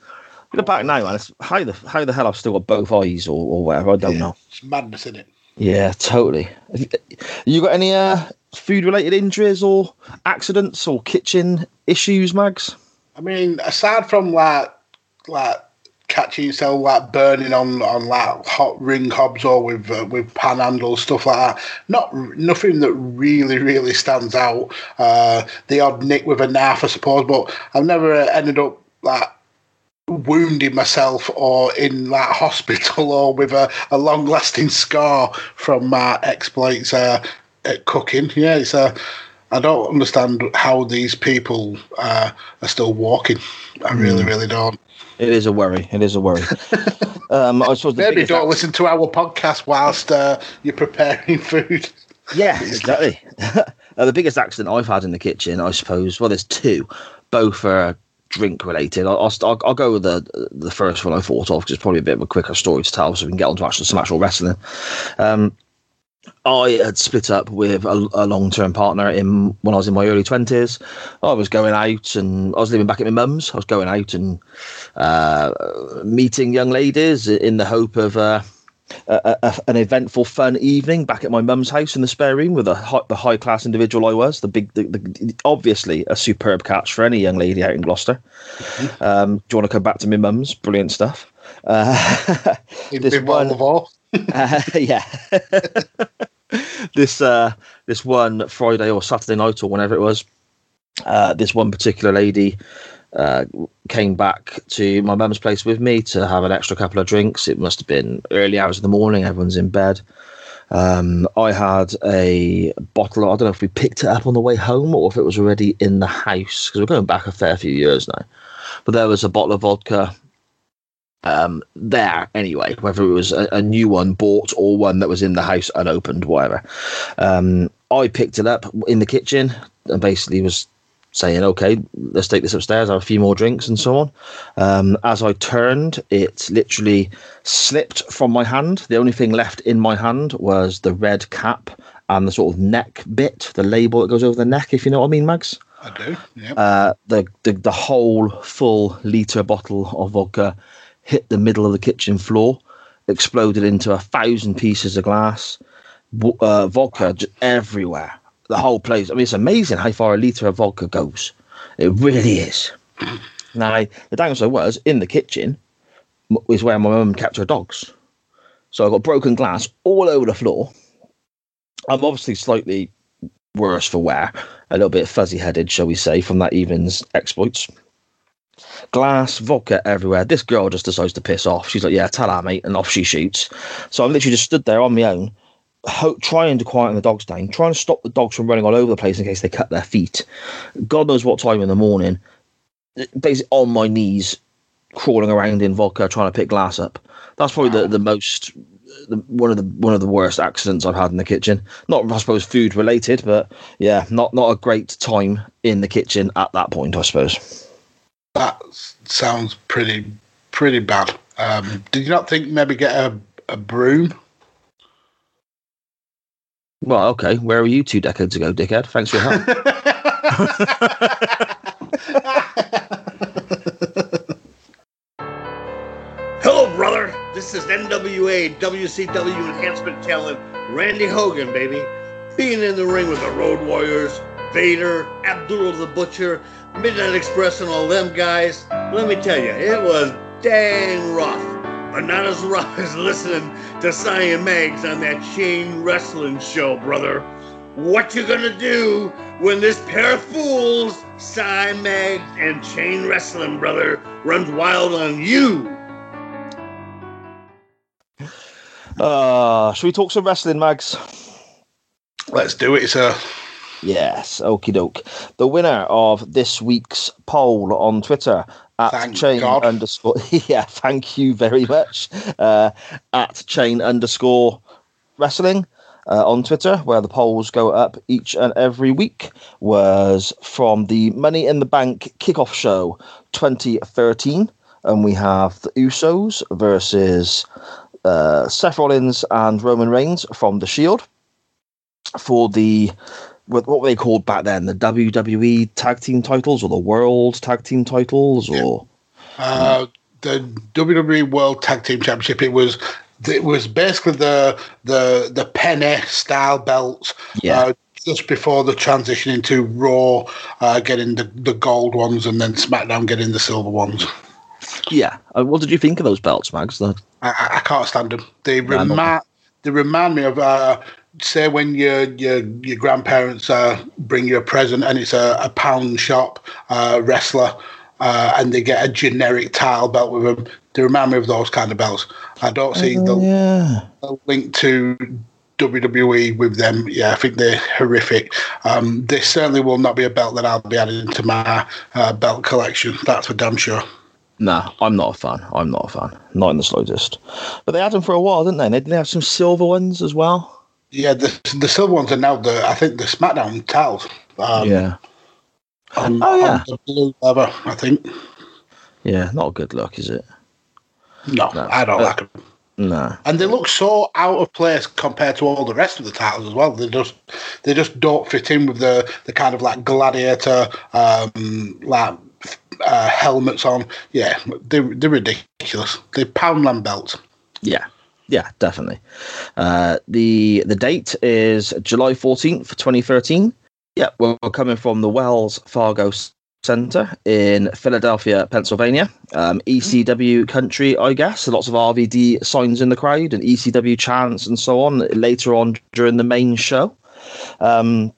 Look back now, man. It's, how the how the hell I've still got both eyes or, or whatever? I don't know. It's madness in it. Yeah, totally. You, got any uh, food related injuries or accidents or kitchen issues, Mags? I mean, aside from like like catching yourself like burning on on like hot ring hobs or with uh, with panhandles stuff like that, not nothing that really really stands out. Uh, the odd nick with a knife, I suppose, but I've never ended up like wounding myself or in that hospital or with a, a long lasting scar from my exploits uh, at cooking. Yeah, it's a. I don't understand how these people uh, are still walking. I really, really don't. It is a worry. It is a worry. um, I suppose Maybe don't ac- listen to our podcast whilst uh, you're preparing food. Yeah, exactly. uh, the biggest accident I've had in the kitchen, I suppose. Well, there's two, both are drink related. I'll, I'll, I'll- go with the the first one I thought of because it's probably a bit of a quicker story to tell, so we can get on to actual, some actual wrestling. Um, I had split up with a, a long term partner in when I was in my early twenties. I was going out and I was living back at my mum's. I was going out and uh, meeting young ladies in the hope of. Uh, a, a, an eventful, fun evening back at my mum's house in the spare room with a high, the high class individual I was. The big, the, the, obviously a superb catch for any young lady out in Gloucester. Um, do you want to come back to my mum's? Brilliant stuff. Uh, This one- of All. uh, yeah. this uh, this one Friday or Saturday night or whenever it was, uh, this one particular lady uh, came back to my mum's place with me to have an extra couple of drinks. It must have been early hours of the morning. Everyone's in bed. Um, I had a bottle. I don't know if we picked it up on the way home or if it was already in the house because we're going back a fair few years now. But there was a bottle of vodka um, there anyway, whether it was a, a new one bought or one that was in the house unopened, whatever. Um, I picked it up in the kitchen and basically was saying, okay, let's take this upstairs, have a few more drinks and so on. Um, as I turned, it literally slipped from my hand. The only thing left in my hand was the red cap and the sort of neck bit, the label that goes over the neck, if you know what I mean, Mags I do. Yeah. uh, the, the the whole full liter bottle of vodka hit the middle of the kitchen floor, exploded into a thousand pieces of glass, uh, vodka just everywhere. The whole place. I mean, it's amazing how far a liter of vodka goes. It really is. Now, the downside was in the kitchen is where my mum kept her dogs. So I got broken glass all over the floor. I'm obviously slightly worse for wear, a little bit fuzzy headed, shall we say, from that evening's exploits. Glass, vodka everywhere. This girl just decides to piss off. She's like, Yeah, tell her, mate, and off she shoots. So I'm literally just stood there on my own, ho- trying to quieten the dogs down, trying to stop the dogs from running all over the place in case they cut their feet. God knows what time in the morning, basically on my knees, crawling around in vodka, trying to pick glass up. That's probably the, the most the, one of the one of the worst accidents I've had in the kitchen. Not I suppose food related, but yeah, not not a great time in the kitchen at that point. I suppose. That sounds pretty pretty bad. Um, did you not think maybe get a, a broom? Well, okay. Where were you two decades ago, dickhead? Thanks for your help. Hello, brother. This is NWA WCW Enhancement Talent Randy Hogan, baby. Being in the ring with the Road Warriors, Vader, Abdul the Butcher, Midnight Express, and all them guys. Let me tell you, it was dang rough. But not as rough as listening to Cyan Mags on that chain wrestling show, brother. What you gonna do when this pair of fools, Si Mags and Chain Wrestling, brother, runs wild on you? Uh, should we talk some wrestling, Mags? Let's do it, sir. Yes, okie doke. The winner of this week's poll on Twitter at Thank chain God. underscore yeah, thank you very much. Uh, at chain underscore wrestling uh, on Twitter, where the polls go up each and every week, was from the Money in the Bank kickoff show 2013. And we have the Usos versus uh, Seth Rollins and Roman Reigns from The Shield for the what what were they called back then? The WWE tag team titles or the World tag team titles or Uh, the WWE World Tag Team Championship. It was it was basically the the the Penny style belts. Yeah. Uh, just before the transition into Raw, uh, getting the, the gold ones, and then SmackDown getting the silver ones. yeah. Uh, what did you think of those belts, Mags? I, I- I can't stand them. They No, I'm not- remind they remind me of uh, say when your your your grandparents uh, bring you a present and it's a, a pound shop uh, wrestler. Uh, and they get a generic tile belt with them. They remind me of those kind of belts. I don't see the, yeah. the link to WWE with them. Yeah, I think they're horrific. Um, this certainly will not be a belt that I'll be adding to my uh, belt collection. That's for damn sure. Nah, I'm not a fan. I'm not a fan. Not in the slightest. But they had them for a while, didn't they? And They didn't have some silver ones as well. Yeah, the the silver ones are now the I think the SmackDown towels. Um, yeah, On, Oh, yeah. the blue leather, I think. yeah, not a good look, is it? No, No. I don't Uh, like them. No. And they look so out of place compared to all the rest of the titles as well. They just they just don't fit in with the the kind of like gladiator um like uh, helmets on. Yeah, they're they're ridiculous. They're Poundland belts. Yeah, yeah, definitely. Uh, the the date is July fourteenth, twenty thirteen. Yeah, we're, we're coming from the Wells Fargo Center in Philadelphia, Pennsylvania. Um, ECW country, I guess. Lots of RVD signs in the crowd and ECW chants and so on later on during the main show. Um,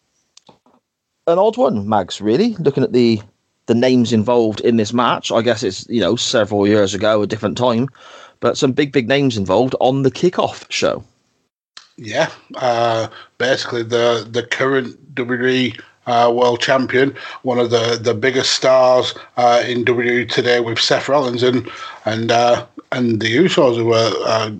an odd one, Mags. Really, looking at the the names involved in this match. I guess it's you know several years ago, a different time but some big, big names involved on the kickoff show. Yeah, uh, basically the the current WWE uh, world champion, one of the, the biggest stars uh, in WWE today with Seth Rollins and and uh, and the Usos who were uh,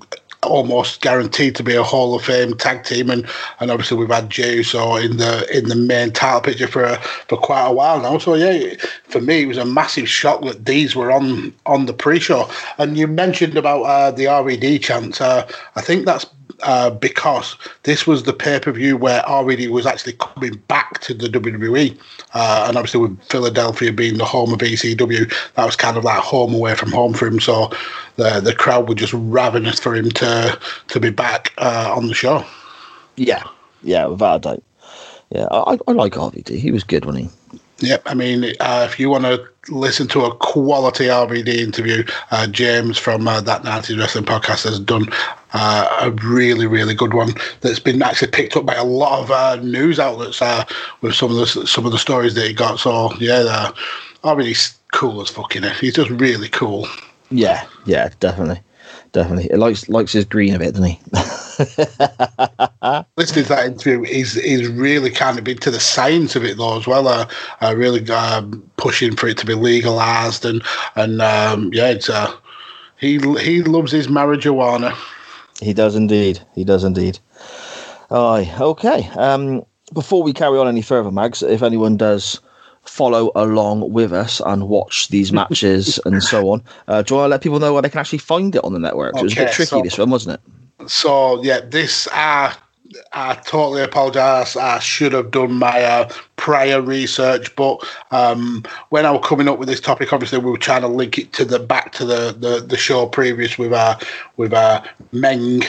almost guaranteed to be a Hall of Fame tag team, and, and obviously we've had Jey Uso in the in the main title picture for for quite a while now. So yeah, for me it was a massive shock that these were on on the pre-show. And you mentioned about uh, the RVD chants. Uh, I think that's uh, because this was the pay per view where RVD was actually coming back to the WWE, uh, and obviously with Philadelphia being the home of ECW, that was kind of like home away from home for him. So the the crowd were just ravenous for him to to be back uh, on the show. Yeah, yeah, without a doubt. Yeah, I, I like RVD. He was good, wasn't he? Yep, I mean, uh, if you want to listen to a quality RVD interview, uh, James from uh, that 90s Wrestling Podcast has done uh, a really, really good one that's been actually picked up by a lot of uh, news outlets uh, with some of the some of the stories that he got. So yeah, RVD's cool as fucking it. He's just really cool. Yeah, yeah, definitely, definitely. It likes likes his green a bit, doesn't he? listening to that interview, he's he's really kind of into the science of it though as well. Uh, uh, really um, pushing for it to be legalized and and um, yeah, it's uh, he he loves his marijuana. he does indeed. He does indeed. Aye, okay. Um, before we carry on any further, Mags, if anyone does follow along with us and watch these matches and so on, uh, do you want to let people know where they can actually find it on the network? it was a bit tricky so- this one, wasn't it? So yeah, this I I totally apologise. I should have done my uh, prior research, but um, when I was coming up with this topic, obviously we were trying to link it to the back to the the, the show previous with uh, with uh, Meng,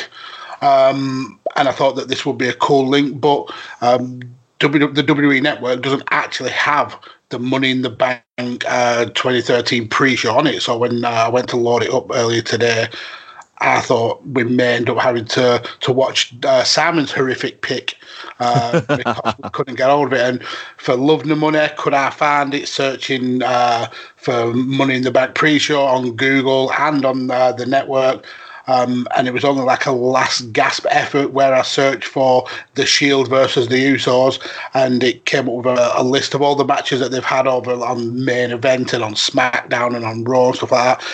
um, and I thought that this would be a cool link, but um, the WWE Network doesn't actually have the Money in the Bank uh, 2013 pre-show on it. So when uh, I went to load it up earlier today, I thought we may end up having to to watch uh, Simon's horrific pick uh, because we couldn't get hold of it. And for Love No Money, could I find it searching uh, for Money in the Bank pre-show on Google and on uh, the network? Um, and it was only like a last gasp effort where I searched for the Shield versus the Usos, and it came up with a, a list of all the matches that they've had over on main event and on SmackDown and on Raw and stuff like that.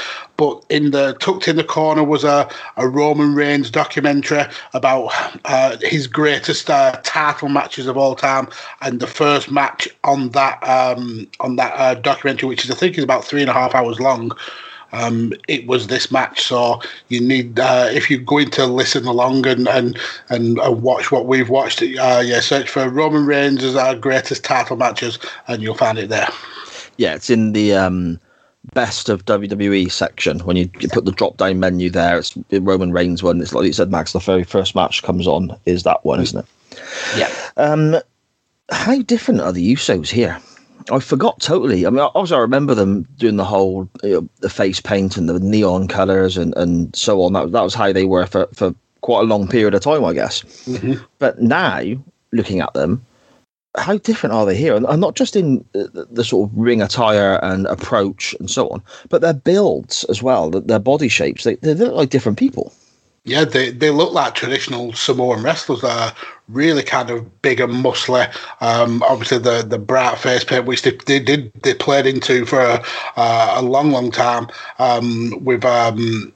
But in the tucked in the corner was a, a Roman Reigns documentary about uh, his greatest uh, title matches of all time, and the first match on that um, on that uh, documentary, which is I think is about three and a half hours long. Um, it was this match, so you need uh, if you're going to listen along and and and uh, watch what we've watched. Uh, yeah, search for Roman Reigns as our greatest title matches, and you'll find it there. Yeah, it's in the um, best of WWE section. When you, you put the drop down menu there, it's Roman Reigns one. It's like you said, Mags. The very first match comes on is that one, isn't it? Yeah. Um, how different are the Usos here? I forgot totally. I mean, obviously, I remember them doing the whole you know, the face paint and the neon colors and, and so on. That that was how they were for, for quite a long period of time, I guess. But now, looking at them, how different are they here? And, not just in the, the sort of ring attire and approach and so on, but their builds as well, their, body shapes. They, they look like different people. Yeah, they, they look like traditional Samoan wrestlers. They're really kind of big and muscly. Um, obviously, the the bright face paint, which they, they did they played into for a, uh, a long, long time um, with. Um,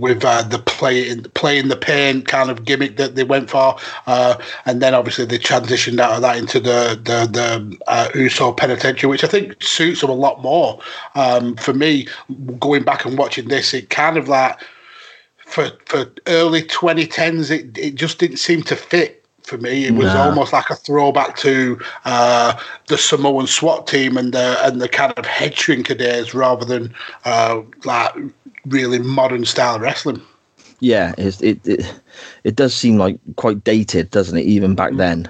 with uh, the play playing the pain kind of gimmick that they went for, uh, and then obviously they transitioned out of that into the the the uh, Uso penitentiary, which I think suits them a lot more. Um, for me, going back and watching this, it kind of like for for early 2010s, it it just didn't seem to fit for me. It was No. almost like a throwback to uh, the Samoan SWAT team and the and the kind of head shrinker days, rather than uh, like really modern style wrestling. Yeah, it's, it it it does seem like quite dated, doesn't it? Even back then,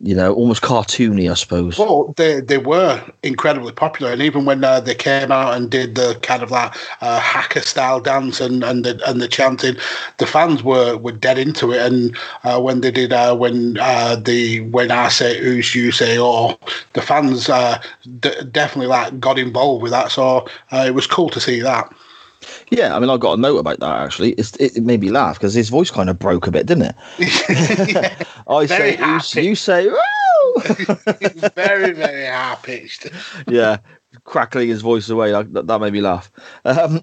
you know, almost cartoony, I suppose. Well, they they were incredibly popular, and even when uh, they came out and did the kind of like uh, haka style dance and and the and the chanting, the fans were were dead into it. And uh, when they did uh, when uh, the when I say who's you say oh, the fans uh, d- definitely like got involved with that. So uh, it was cool to see that. Yeah, I mean, I got a note about that actually. It's, it, made me laugh because his voice kind of broke a bit, didn't it? I say, you, you say, very very high pitched. yeah, crackling his voice away. That, that made me laugh. Um,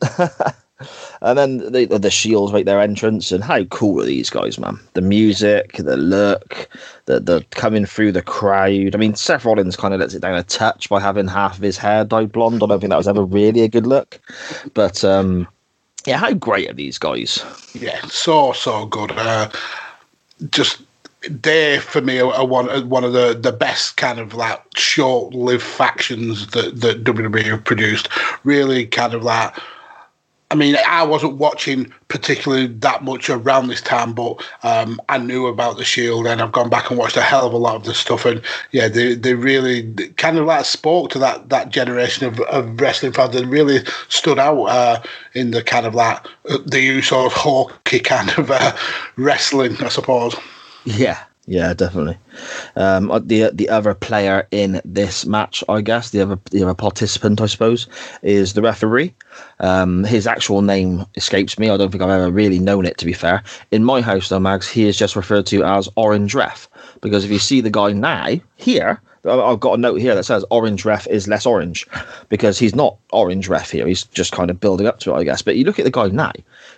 and then they, the Shields make their entrance, and how cool are these guys, man? The music, the look, the the coming through the crowd. I mean, Seth Rollins kind of lets it down a touch by having half of his hair dyed blonde. I don't think that was ever really a good look, but um, yeah, how great are these guys? Yeah, so so good. Uh, just they for me are, one one of the, the best kind of like short lived factions that that WWE have produced. Really, kind of like. I mean, I wasn't watching particularly that much around this time, but um, I knew about the Shield, and I've gone back and watched a hell of a lot of the stuff. And yeah, they they really kind of like spoke to that that generation of, of wrestling fans that really stood out uh, in the kind of like uh, the Usos hawky kind of uh, wrestling, I suppose. Yeah, yeah, definitely. Um, uh, the the other player in this match, I guess, the other the other participant, I suppose, is the referee. Um, his actual name escapes me. I don't think I've ever really known it. To be fair, in my house, though, Mags, he is just referred to as Orange Ref because if you see the guy now here. I- I've got a note here that says orange ref is less orange because he's not orange ref here. He's just kind of building up to it, I guess. But you look at the guy now,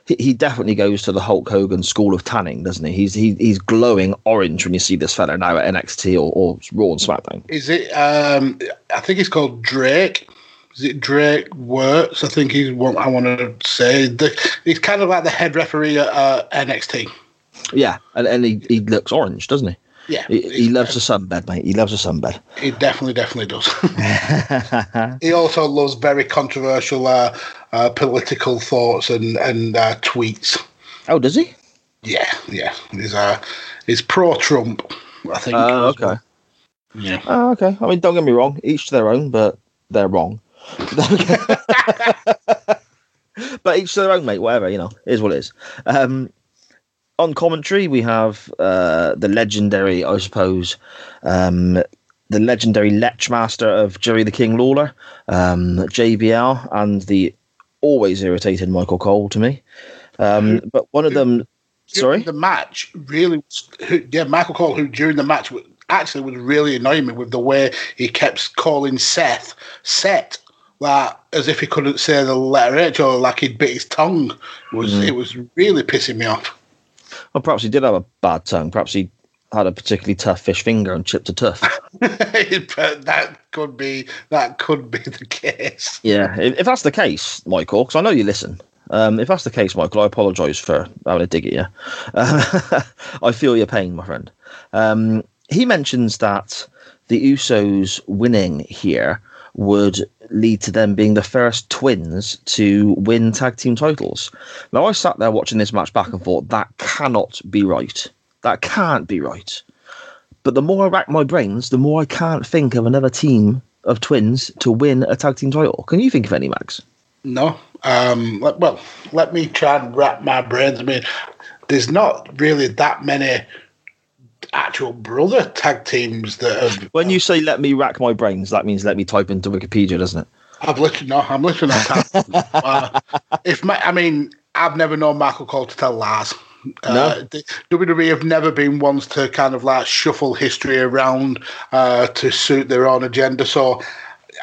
he, he definitely goes to the Hulk Hogan school of tanning, doesn't he? He's he, he's glowing orange when you see this fella now at NXT or, or Raw and SmackDown. Is it? Um, I think it's called Drake. Is it Drake Wuertz? I think he's what I want to say. The, he's kind of like the head referee at uh, NXT. Yeah, and, and he, he looks orange, doesn't he? Yeah, He, he loves a sunbed, mate. He loves a sunbed. He definitely, definitely does. he also loves very controversial uh, uh, political thoughts and and uh, tweets. Oh, does he? Yeah, yeah. He's uh, he's pro Trump. I think. Oh, okay. Yeah. Oh, okay. I mean, don't get me wrong. Each to their own, but they're wrong. but each to their own, mate. Whatever, you know, is what it is. Um, on commentary, we have uh, the legendary, I suppose, um, the legendary Lech Master of Jerry the King Lawler, um, JBL, and the always irritated Michael Cole to me. Um, but one of them, sorry, the match really, was- who- yeah, Michael Cole, who during the match actually was really annoying me with the way he kept calling Seth Set, like as if he couldn't say the letter H or like he'd bit his tongue. Was Mm. it was really pissing me off. Well, perhaps he did have a bad tongue. Perhaps he had a particularly tough fish finger and chipped a tooth. but that could be that could be the case. Yeah, if, if that's the case, Michael, because I know you listen. Um, if that's the case, Michael, I apologise for having a dig at you. Uh, I feel your pain, my friend. Um, he mentions that the Usos winning here would lead to them being the first twins to win tag team titles. Now, I sat there watching this match back and thought that cannot be right. That can't be right. But the more I rack my brains, the more I can't think of another team of twins to win a tag team title. Can you think of any, Mags? No. Um, well, let me try and wrap my brains. I mean, there's not really that many actual brother tag teams that have. When you say "let me rack my brains," that means let me type into Wikipedia, doesn't it? I've literally no, I'm literally not. uh, if my, I mean, I've never known Michael Cole to tell lies. Uh, the- WWE have never been ones to kind of like shuffle history around uh, to suit their own agenda. So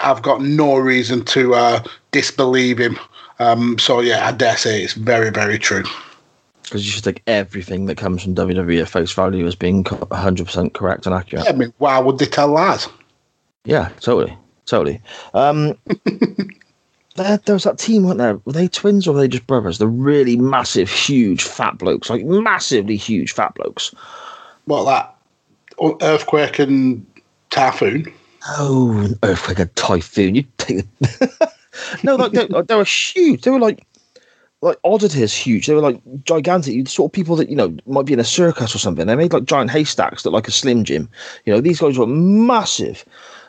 I've got no reason to uh, disbelieve him Um, so yeah, I dare say it's very, very true. Because you should take everything that comes from WWE at face value as being 100% correct and accurate. Yeah, I mean, why would they tell lies? Yeah, totally, totally. Um, there, there was that team, weren't there? Were they twins or were they just brothers? The really massive, huge, fat blokes, like massively huge fat blokes. What that earthquake and typhoon? Oh, earthquake, and typhoon! You take no, like they, they were huge. They were like like oddities, huge. They were like gigantic. You sort of people that you know might be in a circus or something. They made like giant haystacks that like a slim Jim. You know, these guys were massive,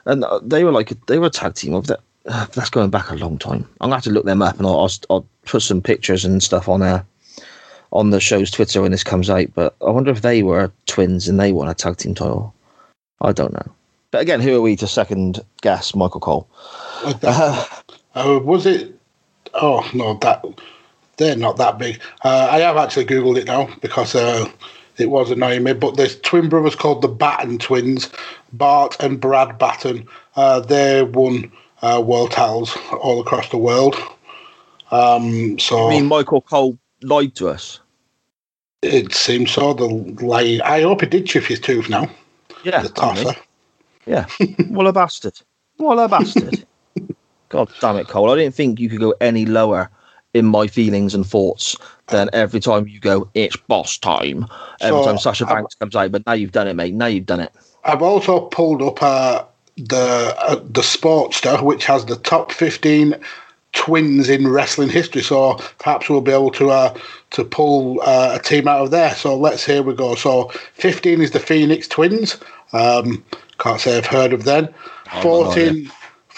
and uh, they were like they were a tag team of that. Uh, that's going back a long time. I'm gonna have to look them up, and I'll, I'll, I'll put some pictures and stuff on uh, on the show's Twitter when this comes out. But I wonder if they were twins and they won a tag team title. I don't know. But again, who are we to second guess Michael Cole? Uh, uh, was it? Oh no, that they're not that big. Uh, I have actually googled it now because uh, it was annoying me. But there's twin brothers called the Batten twins, Bart and Brad Batten. Uh, they won uh, world titles all across the world. Um, so I mean, Michael Cole lied to us. it seems so. The lie. I hope he did chip his tooth now. Yeah, The tosser. Yeah. what a bastard. What a bastard. God damn it, Cole. I didn't think you could go any lower in my feelings and thoughts than every time you go, it's boss time. Every So, time Sasha Banks comes out. But now you've done it, mate. Now you've done it. I've also pulled up uh, the uh, the Sportster, which has the top fifteen twins in wrestling history. So perhaps we'll be able to uh, to pull uh, a team out of there. So let's here we go. So fifteen is the Phoenix Twins. Um, can't say I've heard of them. Oh, 14,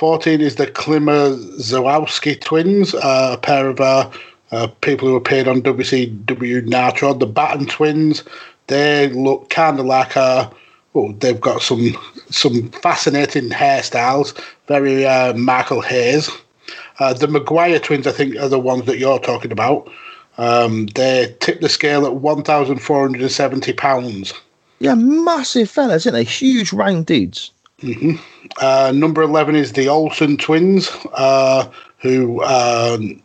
14 is the Klimazowski twins, uh, a pair of uh, uh, people who appeared on WCW Nitro. The Batten twins, they look kind of like a. oh, they've got some some fascinating hairstyles, very uh, Michael Hayes. Uh, the McGuire twins, I think, are the ones that you're talking about. Um, they tip the scale at 1,470 pounds. Yeah, massive fellas, isn't they? Huge round dudes. Uh, number 11 is the Olsen twins, uh, who um,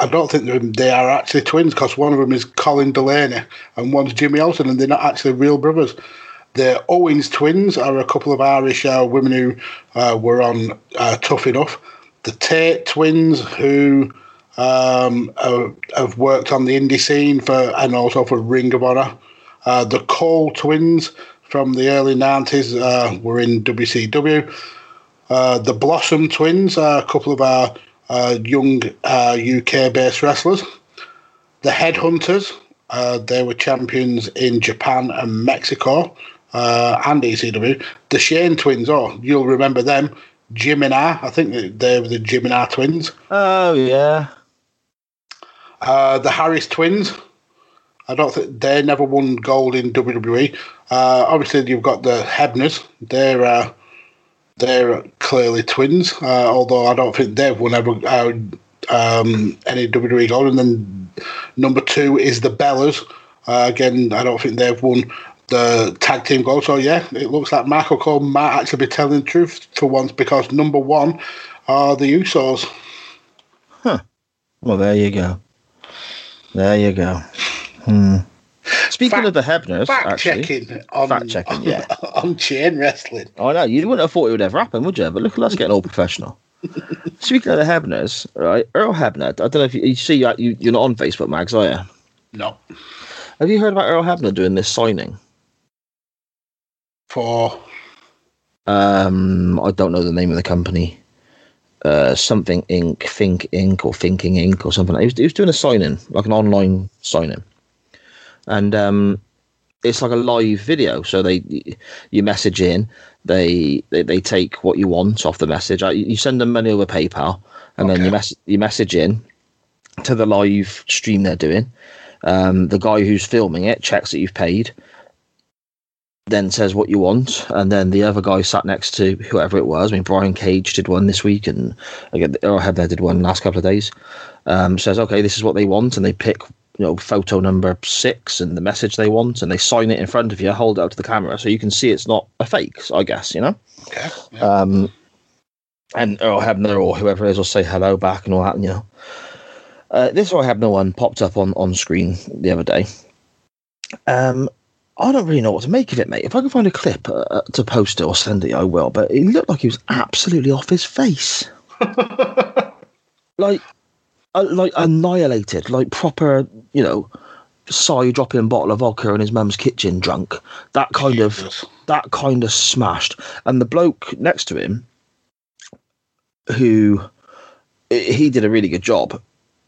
I don't think they're- actually twins because one of them is Colin Delaney and one's Jimmy Olsen, and they're not actually real brothers. The Owens twins are a couple of Irish uh, women who uh, were on uh, Tough Enough. The Tate twins, who um, have worked on the indie scene for and also for Ring of Honor. Uh, the Cole twins from the early 90s uh, were in WCW. Uh, the Blossom twins are a couple of our uh, young uh, UK based wrestlers. The Headhunters, uh, they were champions in Japan and Mexico uh, and ECW. The Shane twins, oh, you'll remember them. Gymini, I think they- were the Gymini twins. Oh, yeah. Uh, the Harris twins. I don't think they never won gold in WWE. Uh, obviously, you've got the Hebners. They're uh, they're clearly twins, uh, although I don't think they've won ever uh, um, any WWE gold. And then number two is the Bellas. Uh, again, I don't think they've won the tag team gold. So yeah, it looks like Michael Cole might actually be telling the truth for once because number one are the Usos. Well, there you go. There you go. Hmm. Speaking Fact- of the Hebners, Fact actually, checking on Fact checking, yeah. on chain wrestling. I know you wouldn't have thought it would ever happen, would you? But look at us getting all professional. Speaking of the Hebners, right? Earl Hebner. I don't know if you, you see you, you- you're not on Facebook, Mags, are you? No, Have you heard about Earl Hebner doing this signing? for Um, I don't know the name of the company. Uh, something Inc, Think Inc, or Thinking Inc, or something. He was, he was doing a signing, like an online signing, and um, it's like a live video. So they you message in, they they, they take what you want off the message. You send them money over PayPal, and then you mess you message in to the live stream they're doing. Um, the guy who's filming it checks that you've paid, then says what you want, and then the other guy sat next to whoever it was. I mean, Brian Cage did one this week, and again, Earl Hebner did one last couple of days. Um, says, okay, this is what they want, and they pick you know photo number six and the message they want, and they sign it in front of you, hold it up to the camera, so you can see it's not a fake. I guess you know. okay, yeah. Um, and Earl Hebner or whoever it is will say hello back and all that, you know. Uh, this Earl Hebner one popped up on, on screen the other day. Um, I don't really know what to make of it, mate. If I can find a clip uh, uh, to post it or send it, I will. But it looked like he was absolutely off his face, like, uh, like annihilated, like proper, you know, side dropping a bottle of vodka in his mum's kitchen, drunk. That kind of that kind of smashed. And the bloke next to him, who he did a really good job,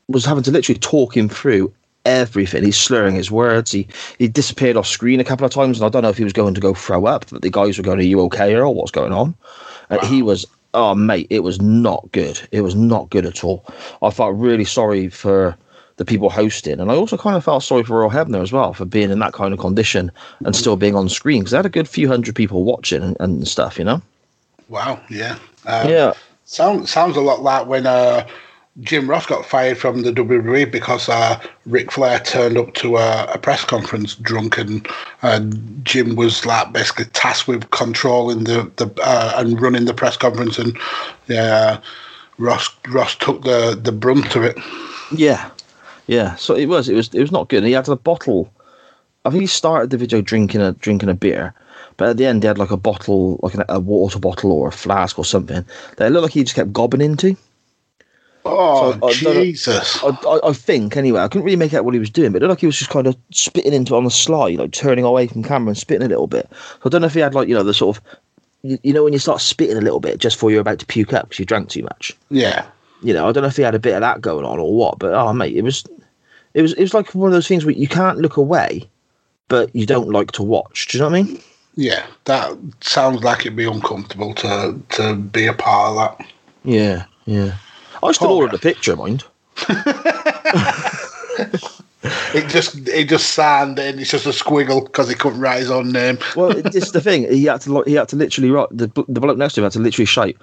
was having to literally talk him through everything. He's slurring his words. He he disappeared off screen a couple of times, and I don't know if he was going to go throw up, but the guys were going, "Are you okay?" or what's going on. And he was, oh mate, it was not good. It was not good at all. I felt really sorry for the people hosting, and I also kind of felt sorry for Earl Hebner as well for being in that kind of condition and still being on screen because they had a good few hundred people watching and, and stuff, you know. Wow, yeah. Um, yeah, Sounds sounds a lot like when uh, Jim Ross got fired from the WWE because uh, Flair turned up to a, a press conference drunk, and uh, Jim was like basically tasked with controlling the the uh, and running the press conference, and yeah, Ross Ross took the the brunt of it. yeah, yeah. So it was, it was, it was not good. He had a bottle. I think he started the video drinking a drinking a beer, but at the end he had like a bottle, like an, a water bottle or a flask or something that it looked like he just kept gobbing into. Oh So, I Jesus! I, I, I think anyway. I couldn't really make out what he was doing, but it looked like he was just kind of spitting into on the slide, like turning away from camera and spitting a little bit. So I don't know if he had like you know the sort of, you, you know, when you start spitting a little bit just before you're about to puke up because you drank too much. Yeah, You know, I don't know if he had a bit of that going on or what, but oh mate, it was, it was, it was like one of those things where you can't look away, but you don't like to watch. Do you know what I mean? yeah. That sounds like it'd be uncomfortable to to be a part of that. Yeah, yeah. I still Oh, ordered a picture, mind. It just it just signed and it's just a squiggle because he couldn't write his own name. Well, this is the thing. He had to li- he had to literally write the the bloke next to him had to literally shape.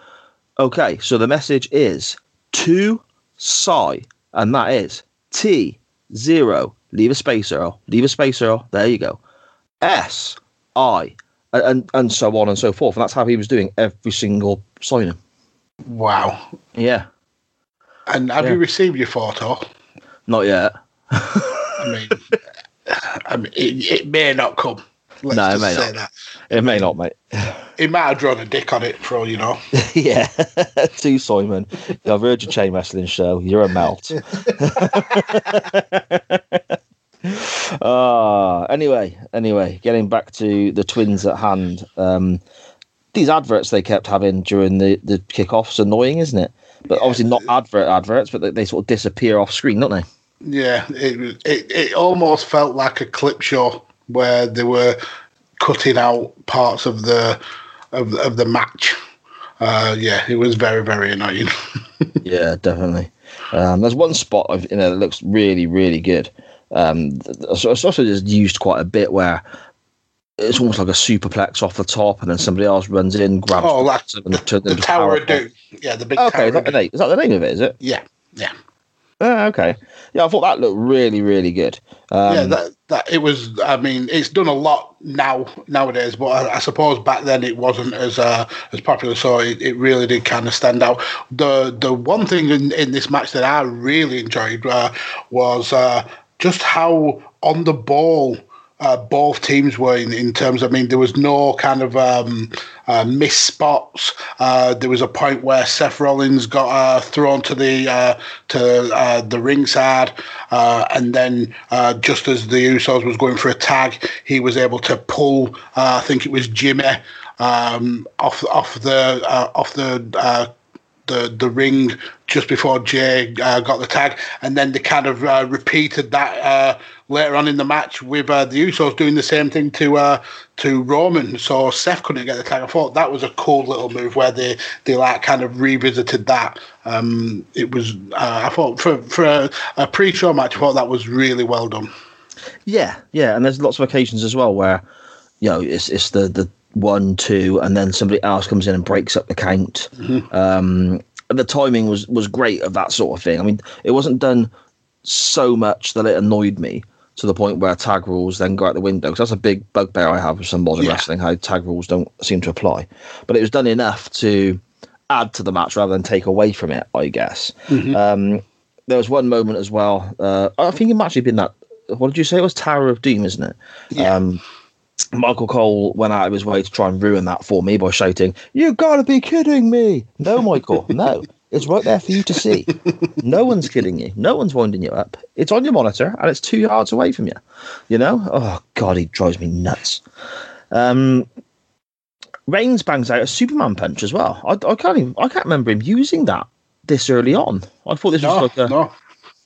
Okay, so the message is to Si, and that is T zero. Leave a space, Earl. Leave a space, Earl. There you go. S I, and and, and so on and so forth. And that's how he was doing every single signing. Wow. Yeah, And have Yeah. you received your photo? not yet. I mean, I mean it, it may not come. Let's No, it may say not. that. It may not, mate. He might have drawn a dick on it for all you know. yeah, to Simon. I've heard your chain wrestling show. You're a melt. Ah, anyway, anyway, getting back to the twins at hand. Um, these adverts they kept having during the the kickoffs annoying, isn't it? But obviously not advert adverts, but they, they sort of disappear off screen, don't they? Yeah, it, it it almost felt like a clip show where they were cutting out parts of the of, of the match. Uh, yeah, it was very very annoying. Yeah, definitely. Um, there's one spot of you know that looks really, really good. Um, it's also just used quite a bit where it's almost like a superplex off the top, and then somebody else runs in, grabs oh, the bottom, the, the into Tower of Doom. Yeah, the big Okay, Tower is that, the name? is that the name of it? Is it? Yeah, yeah. Oh, okay. Yeah, I thought that looked really, really good. Um, yeah, that that it was. I mean, it's done a lot now nowadays, but I, I suppose back then it wasn't as uh, as popular, so it, it really did kind of stand out. The the one thing in, in this match that I really enjoyed uh, was uh, just how on the ball. Uh, both teams were in, in terms. I mean, there was no kind of um, uh, missed spots. Uh, there was a point where Seth Rollins got uh, thrown to the uh, to uh, the ringside, and then just as the Usos was going for a tag, he was able to pull. I think it was Jimmy um, off off the off the. The the ring just before Jey uh, got the tag, and then they kind of uh, repeated that uh, later on in the match with uh, the Usos doing the same thing to uh, to Roman. So Seth couldn't get the tag. I thought that was a cool little move where they they like kind of revisited that. Um, it was uh, I thought for for a, a pre-show match, I thought that was really well done. Yeah, yeah, and there's lots of occasions as well where, you know, it's it's the the one two, and then somebody else comes in and breaks up the count. Um, and the timing was was great of that sort of thing. I mean, it wasn't done so much that it annoyed me to the point where tag rules then go out the window because that's a big bugbear I have with some modern Yeah. wrestling how tag rules don't seem to apply. But it was done enough to add to the match rather than take away from it. I guess. Um, there was one moment as well. Uh, I think it might actually been that. What did you say? It was Tower of Doom, isn't it? Yeah. Um, Michael Cole went out of his way to try and ruin that for me by shouting, "You gotta be kidding me!" No, Michael, no. It's right there for you to see. No one's kidding you. No one's winding you up. It's on your monitor and it's two yards away from you. You know? Oh God, he drives me nuts. Um, Reigns bangs out a Superman punch as well. I, I can't even. I can't remember him using that this early on. I thought this was like a, no.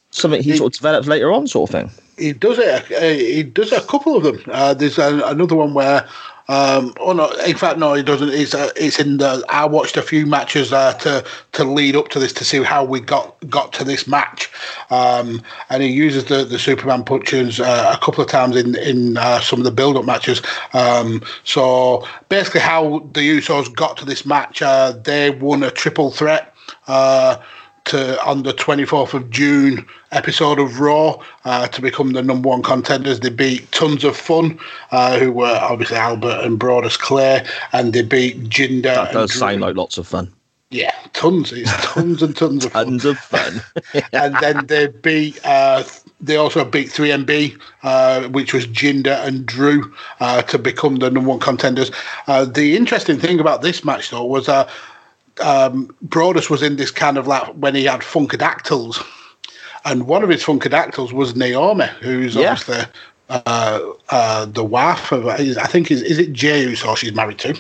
something he He- sort of developed later on, sort of thing. He does it. Uh, he does a couple of them. Uh, there's a, another one where, um, oh no, in fact, no, he doesn't. It's uh, it's in the. I watched a few matches uh, to to lead up to this to see how we got got to this match, um, and he uses the the Superman punches uh, a couple of times in in uh, some of the build up matches. Um, so basically, how the Usos got to this match, uh, they won a triple threat. Uh, to on the 24th of June episode of Raw uh, to become the number one contenders. They beat Tons of Fun, uh, who were obviously Albert and Brodus Clay, and they beat Jinder. That does sound like lots of fun. yeah, tons. It's tons and tons of fun. Tons of fun. and then they beat. Uh, they also beat 3MB, uh, which was Jinder and Drew, uh, to become the number one contenders. Uh, the interesting thing about this match, though, was uh, um, Brodus was in this kind of like when he had Funkadactyls, and one of his Funkadactyls was Naomi, who's Yeah. obviously uh, uh, the wife of. I think is is it Jey Uso she's married to.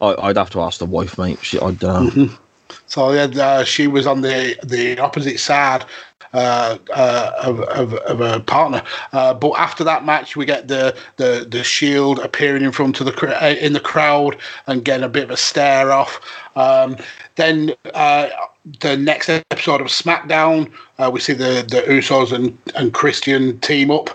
I, I'd have to ask the wife, mate. She, I don't know. So yeah, uh, she was on the the opposite side uh, uh, of, of of a partner. Uh, but after that match, we get the the the Shield appearing in front of the uh, in the crowd and getting a bit of a stare off. Um, then uh, the next episode of SmackDown, uh, we see the the Usos and and Christian team up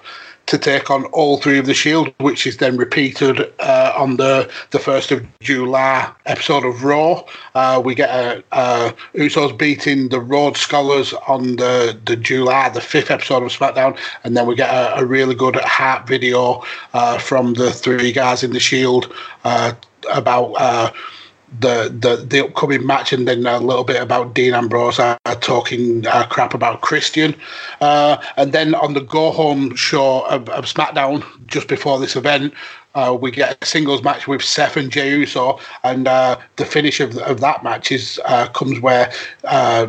to take on all three of the Shield, which is then repeated uh, on the the first of July episode of Raw. Uh, we get a, a Usos beating the Rhodes Scholars on the the July the fifth episode of SmackDown, and then we get a, a really good heart video uh, from the three guys in the Shield uh, about. The, the the upcoming match and then a little bit about Dean Ambrose uh, talking uh, crap about Christian, uh, and then on the go home show of, of SmackDown just before this event. Uh, we get a singles match with Seth and Jey Uso, and uh, the finish of, of that match is uh, comes where uh,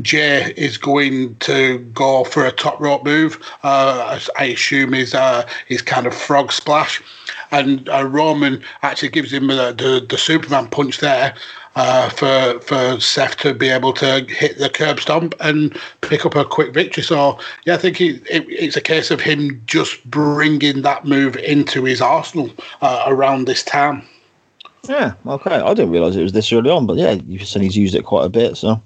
Jey is going to go for a top rope move. Uh, I assume is uh, his kind of frog splash, and uh, Roman actually gives him the, the, the Superman punch there uh, for for Seth to be able to hit the curb stomp and pick up a quick victory. So yeah, I think he, it, it's a case of him just bringing that move into his arsenal uh, around this time. Yeah, okay. I didn't realise it was this early on, but yeah, you said he's used it quite a bit, so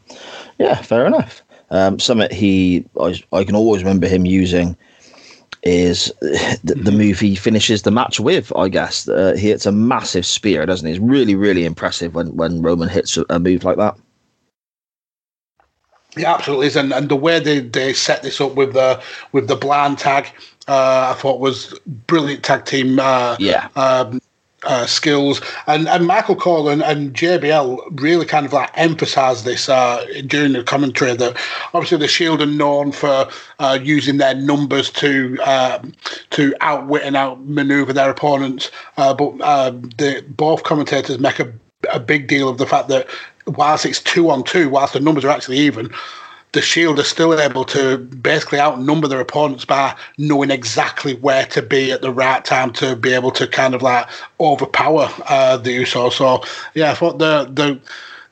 yeah, fair enough. Um, something he, I, I can always remember him using is the, the move he finishes the match with. I guess uh, he hits a massive spear, doesn't he? It's really, really impressive when when Roman hits a, a move like that. Yeah, absolutely is, and and the way they, they set this up with the with the blind tag, uh, I thought was brilliant tag team. Uh, Yeah. Um, uh, skills. And and Michael Cole and, and JBL really kind of like emphasised this uh, during the commentary that obviously the Shield are known for uh, using their numbers to um, to outwit and outmaneuver their opponents, uh, but um, the both commentators make a a big deal of the fact that whilst it's two on two, whilst the numbers are actually even, the Shield are still able to basically outnumber their opponents by knowing exactly where to be at the right time to be able to kind of like overpower uh, the Usos. So yeah, I thought the the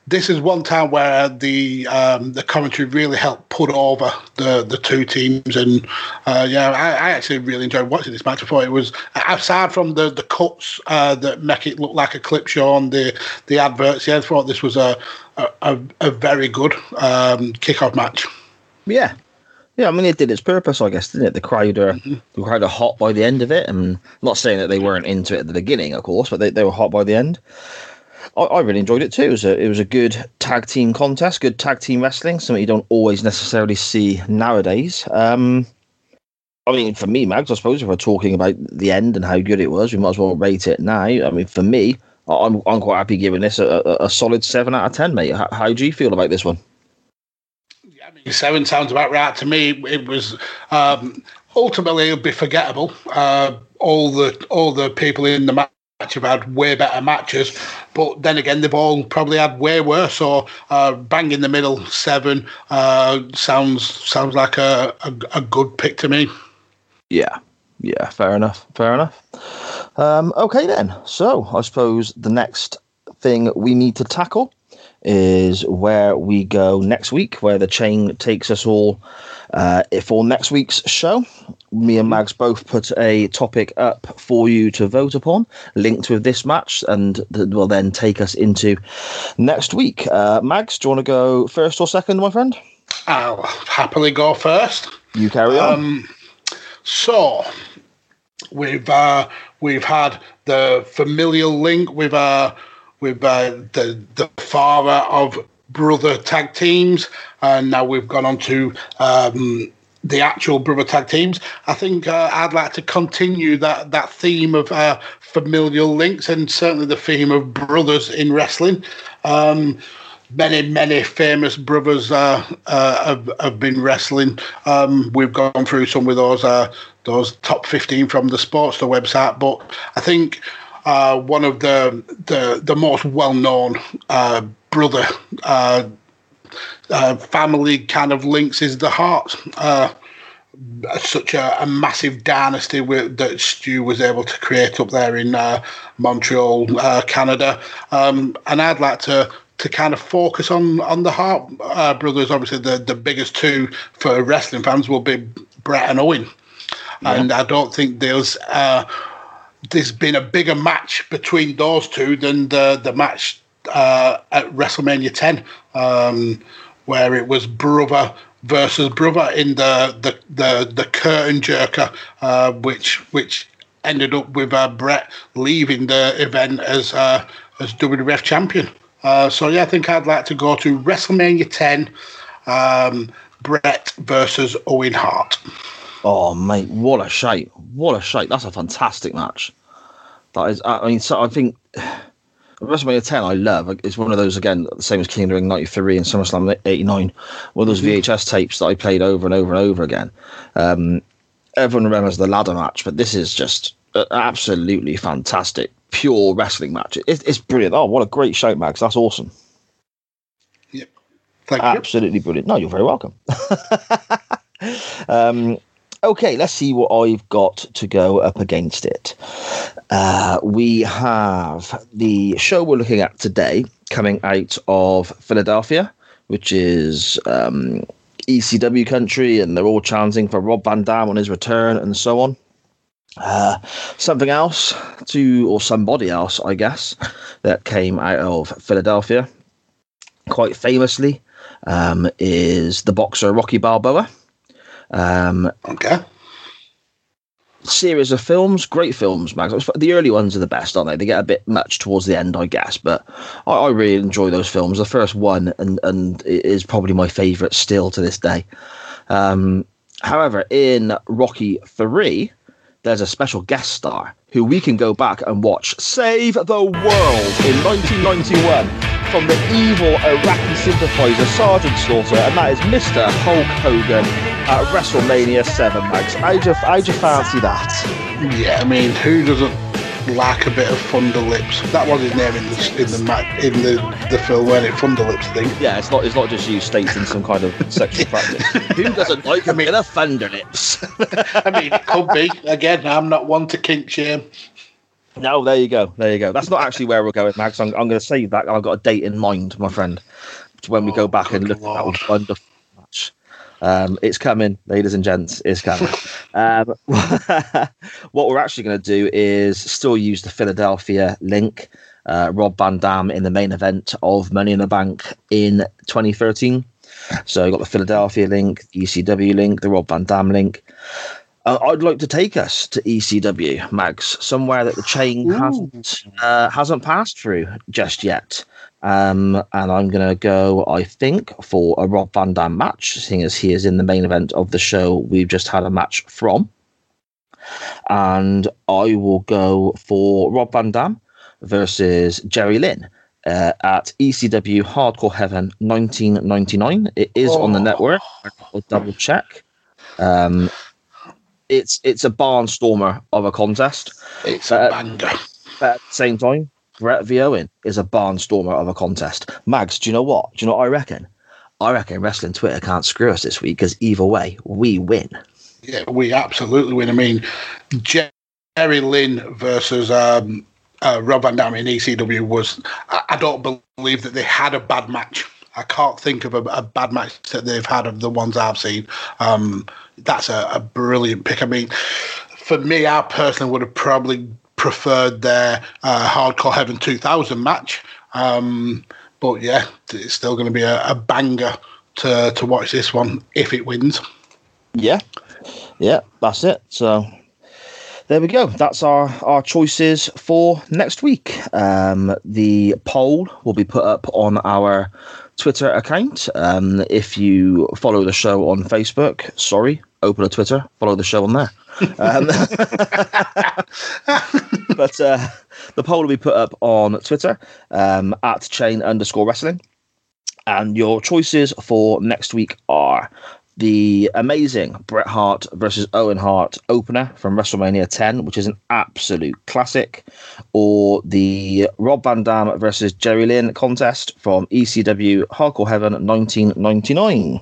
this is one time where the um, the commentary really helped put over the, the two teams, and uh, yeah, I, I actually really enjoyed watching this match. Thought it was aside from the the cuts uh, that make it look like a clip show on the the adverts. Yeah, I thought this was a a, a, a very good um, kickoff match. Yeah. Yeah, I mean, it did its purpose, I guess, didn't it? The crowd are the crowd are hot by the end of it, and not saying that they weren't into it at the beginning, of course, but they, they were hot by the end. I, I really enjoyed it too. It was a it was a good tag team contest, good tag team wrestling, something you don't always necessarily see nowadays. Um, I mean, for me, Mags, I suppose if we're talking about the end and how good it was, we might as well rate it now. I mean, for me, I'm I'm quite happy giving this a, a, a solid seven out of ten, mate. How, how do you feel about this one? I mean, seven sounds about right to me. It was um, ultimately it'll be forgettable. Uh, all the all the people in the match have had way better matches, but then again they've all probably had way worse. Or uh, bang in the middle seven uh, sounds sounds like a, a, a good pick to me. Yeah, yeah, fair enough, fair enough. Um, okay then. So I suppose the next thing we need to tackle is where we go next week, where the chain takes us all uh, for next week's show. Me and Mags both put a topic up for you to vote upon, linked with this match, and that will then take us into next week. Uh, Mags, do you want to go first or second, my friend? I'll happily go first. You carry on. Um, so we've uh, we've had the familial link with uh, with uh, the the father of brother tag teams, and now we've gone on to um, the actual brother tag teams. I think uh, I'd like to continue that that theme of uh, familial links, and certainly the theme of brothers in wrestling. Um, many, many famous brothers uh, uh, have, have been wrestling. Um, we've gone through some with those uh, those top fifteen from the Sports the website, but I think uh, one of the the, the most well known uh, brother uh, uh, family kind of links is the Harts. Uh, such a, a massive dynasty with, that Stu was able to create up there in uh, Montreal, Canada, um, and I'd like to to kind of focus on on the Hart brothers. Obviously, the the biggest two for wrestling fans will be Bret and Owen, and I don't think there's uh, there's been a bigger match between those two than the the match uh, at WrestleMania 10, um, where it was brother versus brother in the the the, the curtain jerker, uh, which which ended up with uh, Bret leaving the event as uh, as WWF champion. Uh, so yeah, I think I'd like to go to WrestleMania 10, um, Bret versus Owen Hart. Oh, mate, what a shite! What a shite! That's a fantastic match. That is, I mean, so I think WrestleMania 10 I love. It's one of those again, the same as King of the Ring 93 and SummerSlam 89. One of those VHS tapes that I played over and over and over again. Um, everyone remembers the ladder match, but this is just absolutely fantastic, pure wrestling match. It, it's brilliant. Oh, what a great shout, Mags! That's awesome. Yep, Thank you. Absolutely brilliant. No, you're very welcome. um, okay, let's see what I've got to go up against it. Uh, we have the show we're looking at today coming out of Philadelphia, which is um, ECW country, and they're all chanting for Rob Van Dam on his return and so on. Uh, something else to, or somebody else, I guess, that came out of Philadelphia quite famously um, is the boxer Rocky Balboa. Um, Okay. series of films, great films, Mags. The early ones are the best, aren't they? They get a bit much towards the end, I guess, but I, I really enjoy those films. The first one and and it is probably my favourite still to this day. Um, however, in Rocky Three, there's a special guest star who we can go back and watch save the world in 1991 from the evil Iraqi sympathizer Sergeant Slaughter, and that is Mr. Hulk Hogan at WrestleMania 7, Mags. I just, I how'd fancy that? Yeah, I mean, who doesn't like a bit of Thunderlips? That was his name in the in the ma- in the, the film, wasn't it? Thunderlips thing. Yeah, it's not it's not just you stating some kind of sexual practice. Who doesn't like a bit of thunder lips? I mean, it could be. Again, I'm not one to kink shame. No, there you go. There you go. That's not actually where we're going, Mags. I'm, I'm going to save that. I've got a date in mind, my friend, when we go Oh, back and look at Lord. that wonderful match. Um, it's coming, ladies and gents. It's coming. um, what we're actually going to do is still use the Philadelphia link. Uh, Rob Van Dam in the main event of Money in the Bank in 2013. So you got the Philadelphia link, the ECW link, the Rob Van Dam link. Uh, I'd like to take us to ECW, Mags, somewhere that the chain hasn't uh, hasn't passed through just yet. Um, and I'm going to go, I think, for a Rob Van Dam match, seeing as he is in the main event of the show we've just had a match from. And I will go for Rob Van Dam versus Jerry Lynn uh, at ECW Hardcore Heaven 1999. It is on the Oh. network. I'll double check. Um, it's it's a barnstormer of a contest. It's Uh, a banger. But at the same time, Bret V. Owen is a barnstormer of a contest. Mags, do you know what? Do you know what I reckon? I reckon Wrestling Twitter can't screw us this week because either way, we win. Yeah, we absolutely win. I mean, Jerry Lynn versus um, uh, Rob Van Dam in ECW was. I, I don't believe that they had a bad match. I can't think of a, a bad match that they've had of the ones I've seen. Um, that's a, a brilliant pick. I mean, for me, I personally would have probably preferred their uh, Hardcore Heaven 2000 match. Um, but yeah, it's still going to be a, a banger to, to watch this one if it wins. Yeah, yeah, that's it. So there we go. That's our our choices for next week. Um, the poll will be put up on our Twitter account. Um, if you follow the show on Facebook, sorry, open a Twitter, follow the show on there. Um, but uh, the poll will be put up on Twitter um, at chain underscore wrestling. And your choices for next week are the amazing Bret Hart versus Owen Hart opener from WrestleMania 10, which is an absolute classic, or the Rob Van Dam versus Jerry Lynn contest from ECW Hardcore Heaven 1999.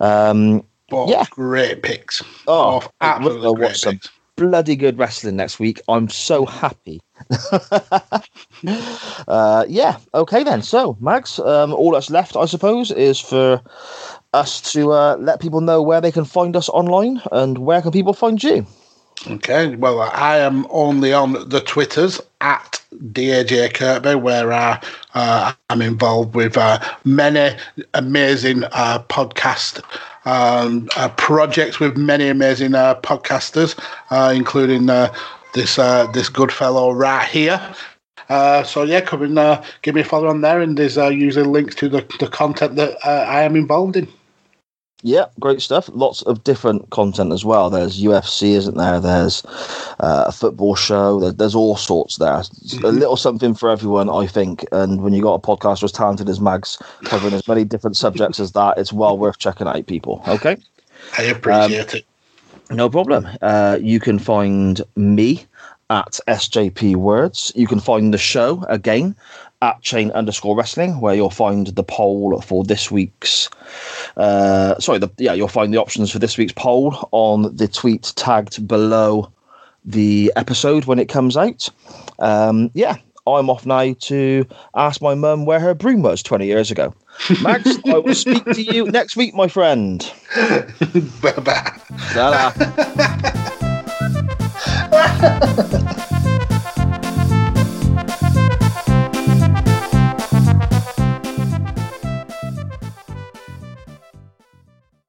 Um, Yeah. great picks. Oh, absolutely great watch some picks. bloody good wrestling next week. I'm so happy. uh, yeah, okay then. So, Mags, um, all that's left, I suppose, is for us to uh, let people know where they can find us online and where can people find you. Okay, well, I am only on the Twitters at DAJ Kirkby, where uh, uh, I'm involved with uh, many amazing uh, podcast um, uh, projects with many amazing podcasters, including this this good fellow right here. Uh, so yeah, come and uh, give me a follow on there, and there's uh, usually links to the, the content that I am involved in. Yeah, great stuff. Lots of different content as well. There's UFC, isn't there? There's uh, a football show. There, there's all sorts there. It's A little something for everyone, I think. And when you got a podcaster as talented as Mags covering as many different subjects as that, it's well worth checking out, people. Okay. I appreciate it. No problem. Uh, you can find me at SJP Words. You can find the show again at chain underscore wrestling, where you'll find the poll for this week's. Uh, sorry, the, yeah, you'll find the options for this week's poll on the tweet tagged below the episode when it comes out. Um, yeah, I'm off now to ask my mum where her broom was 20 years ago. Mags, I will speak to you next week, my friend. Bye bye.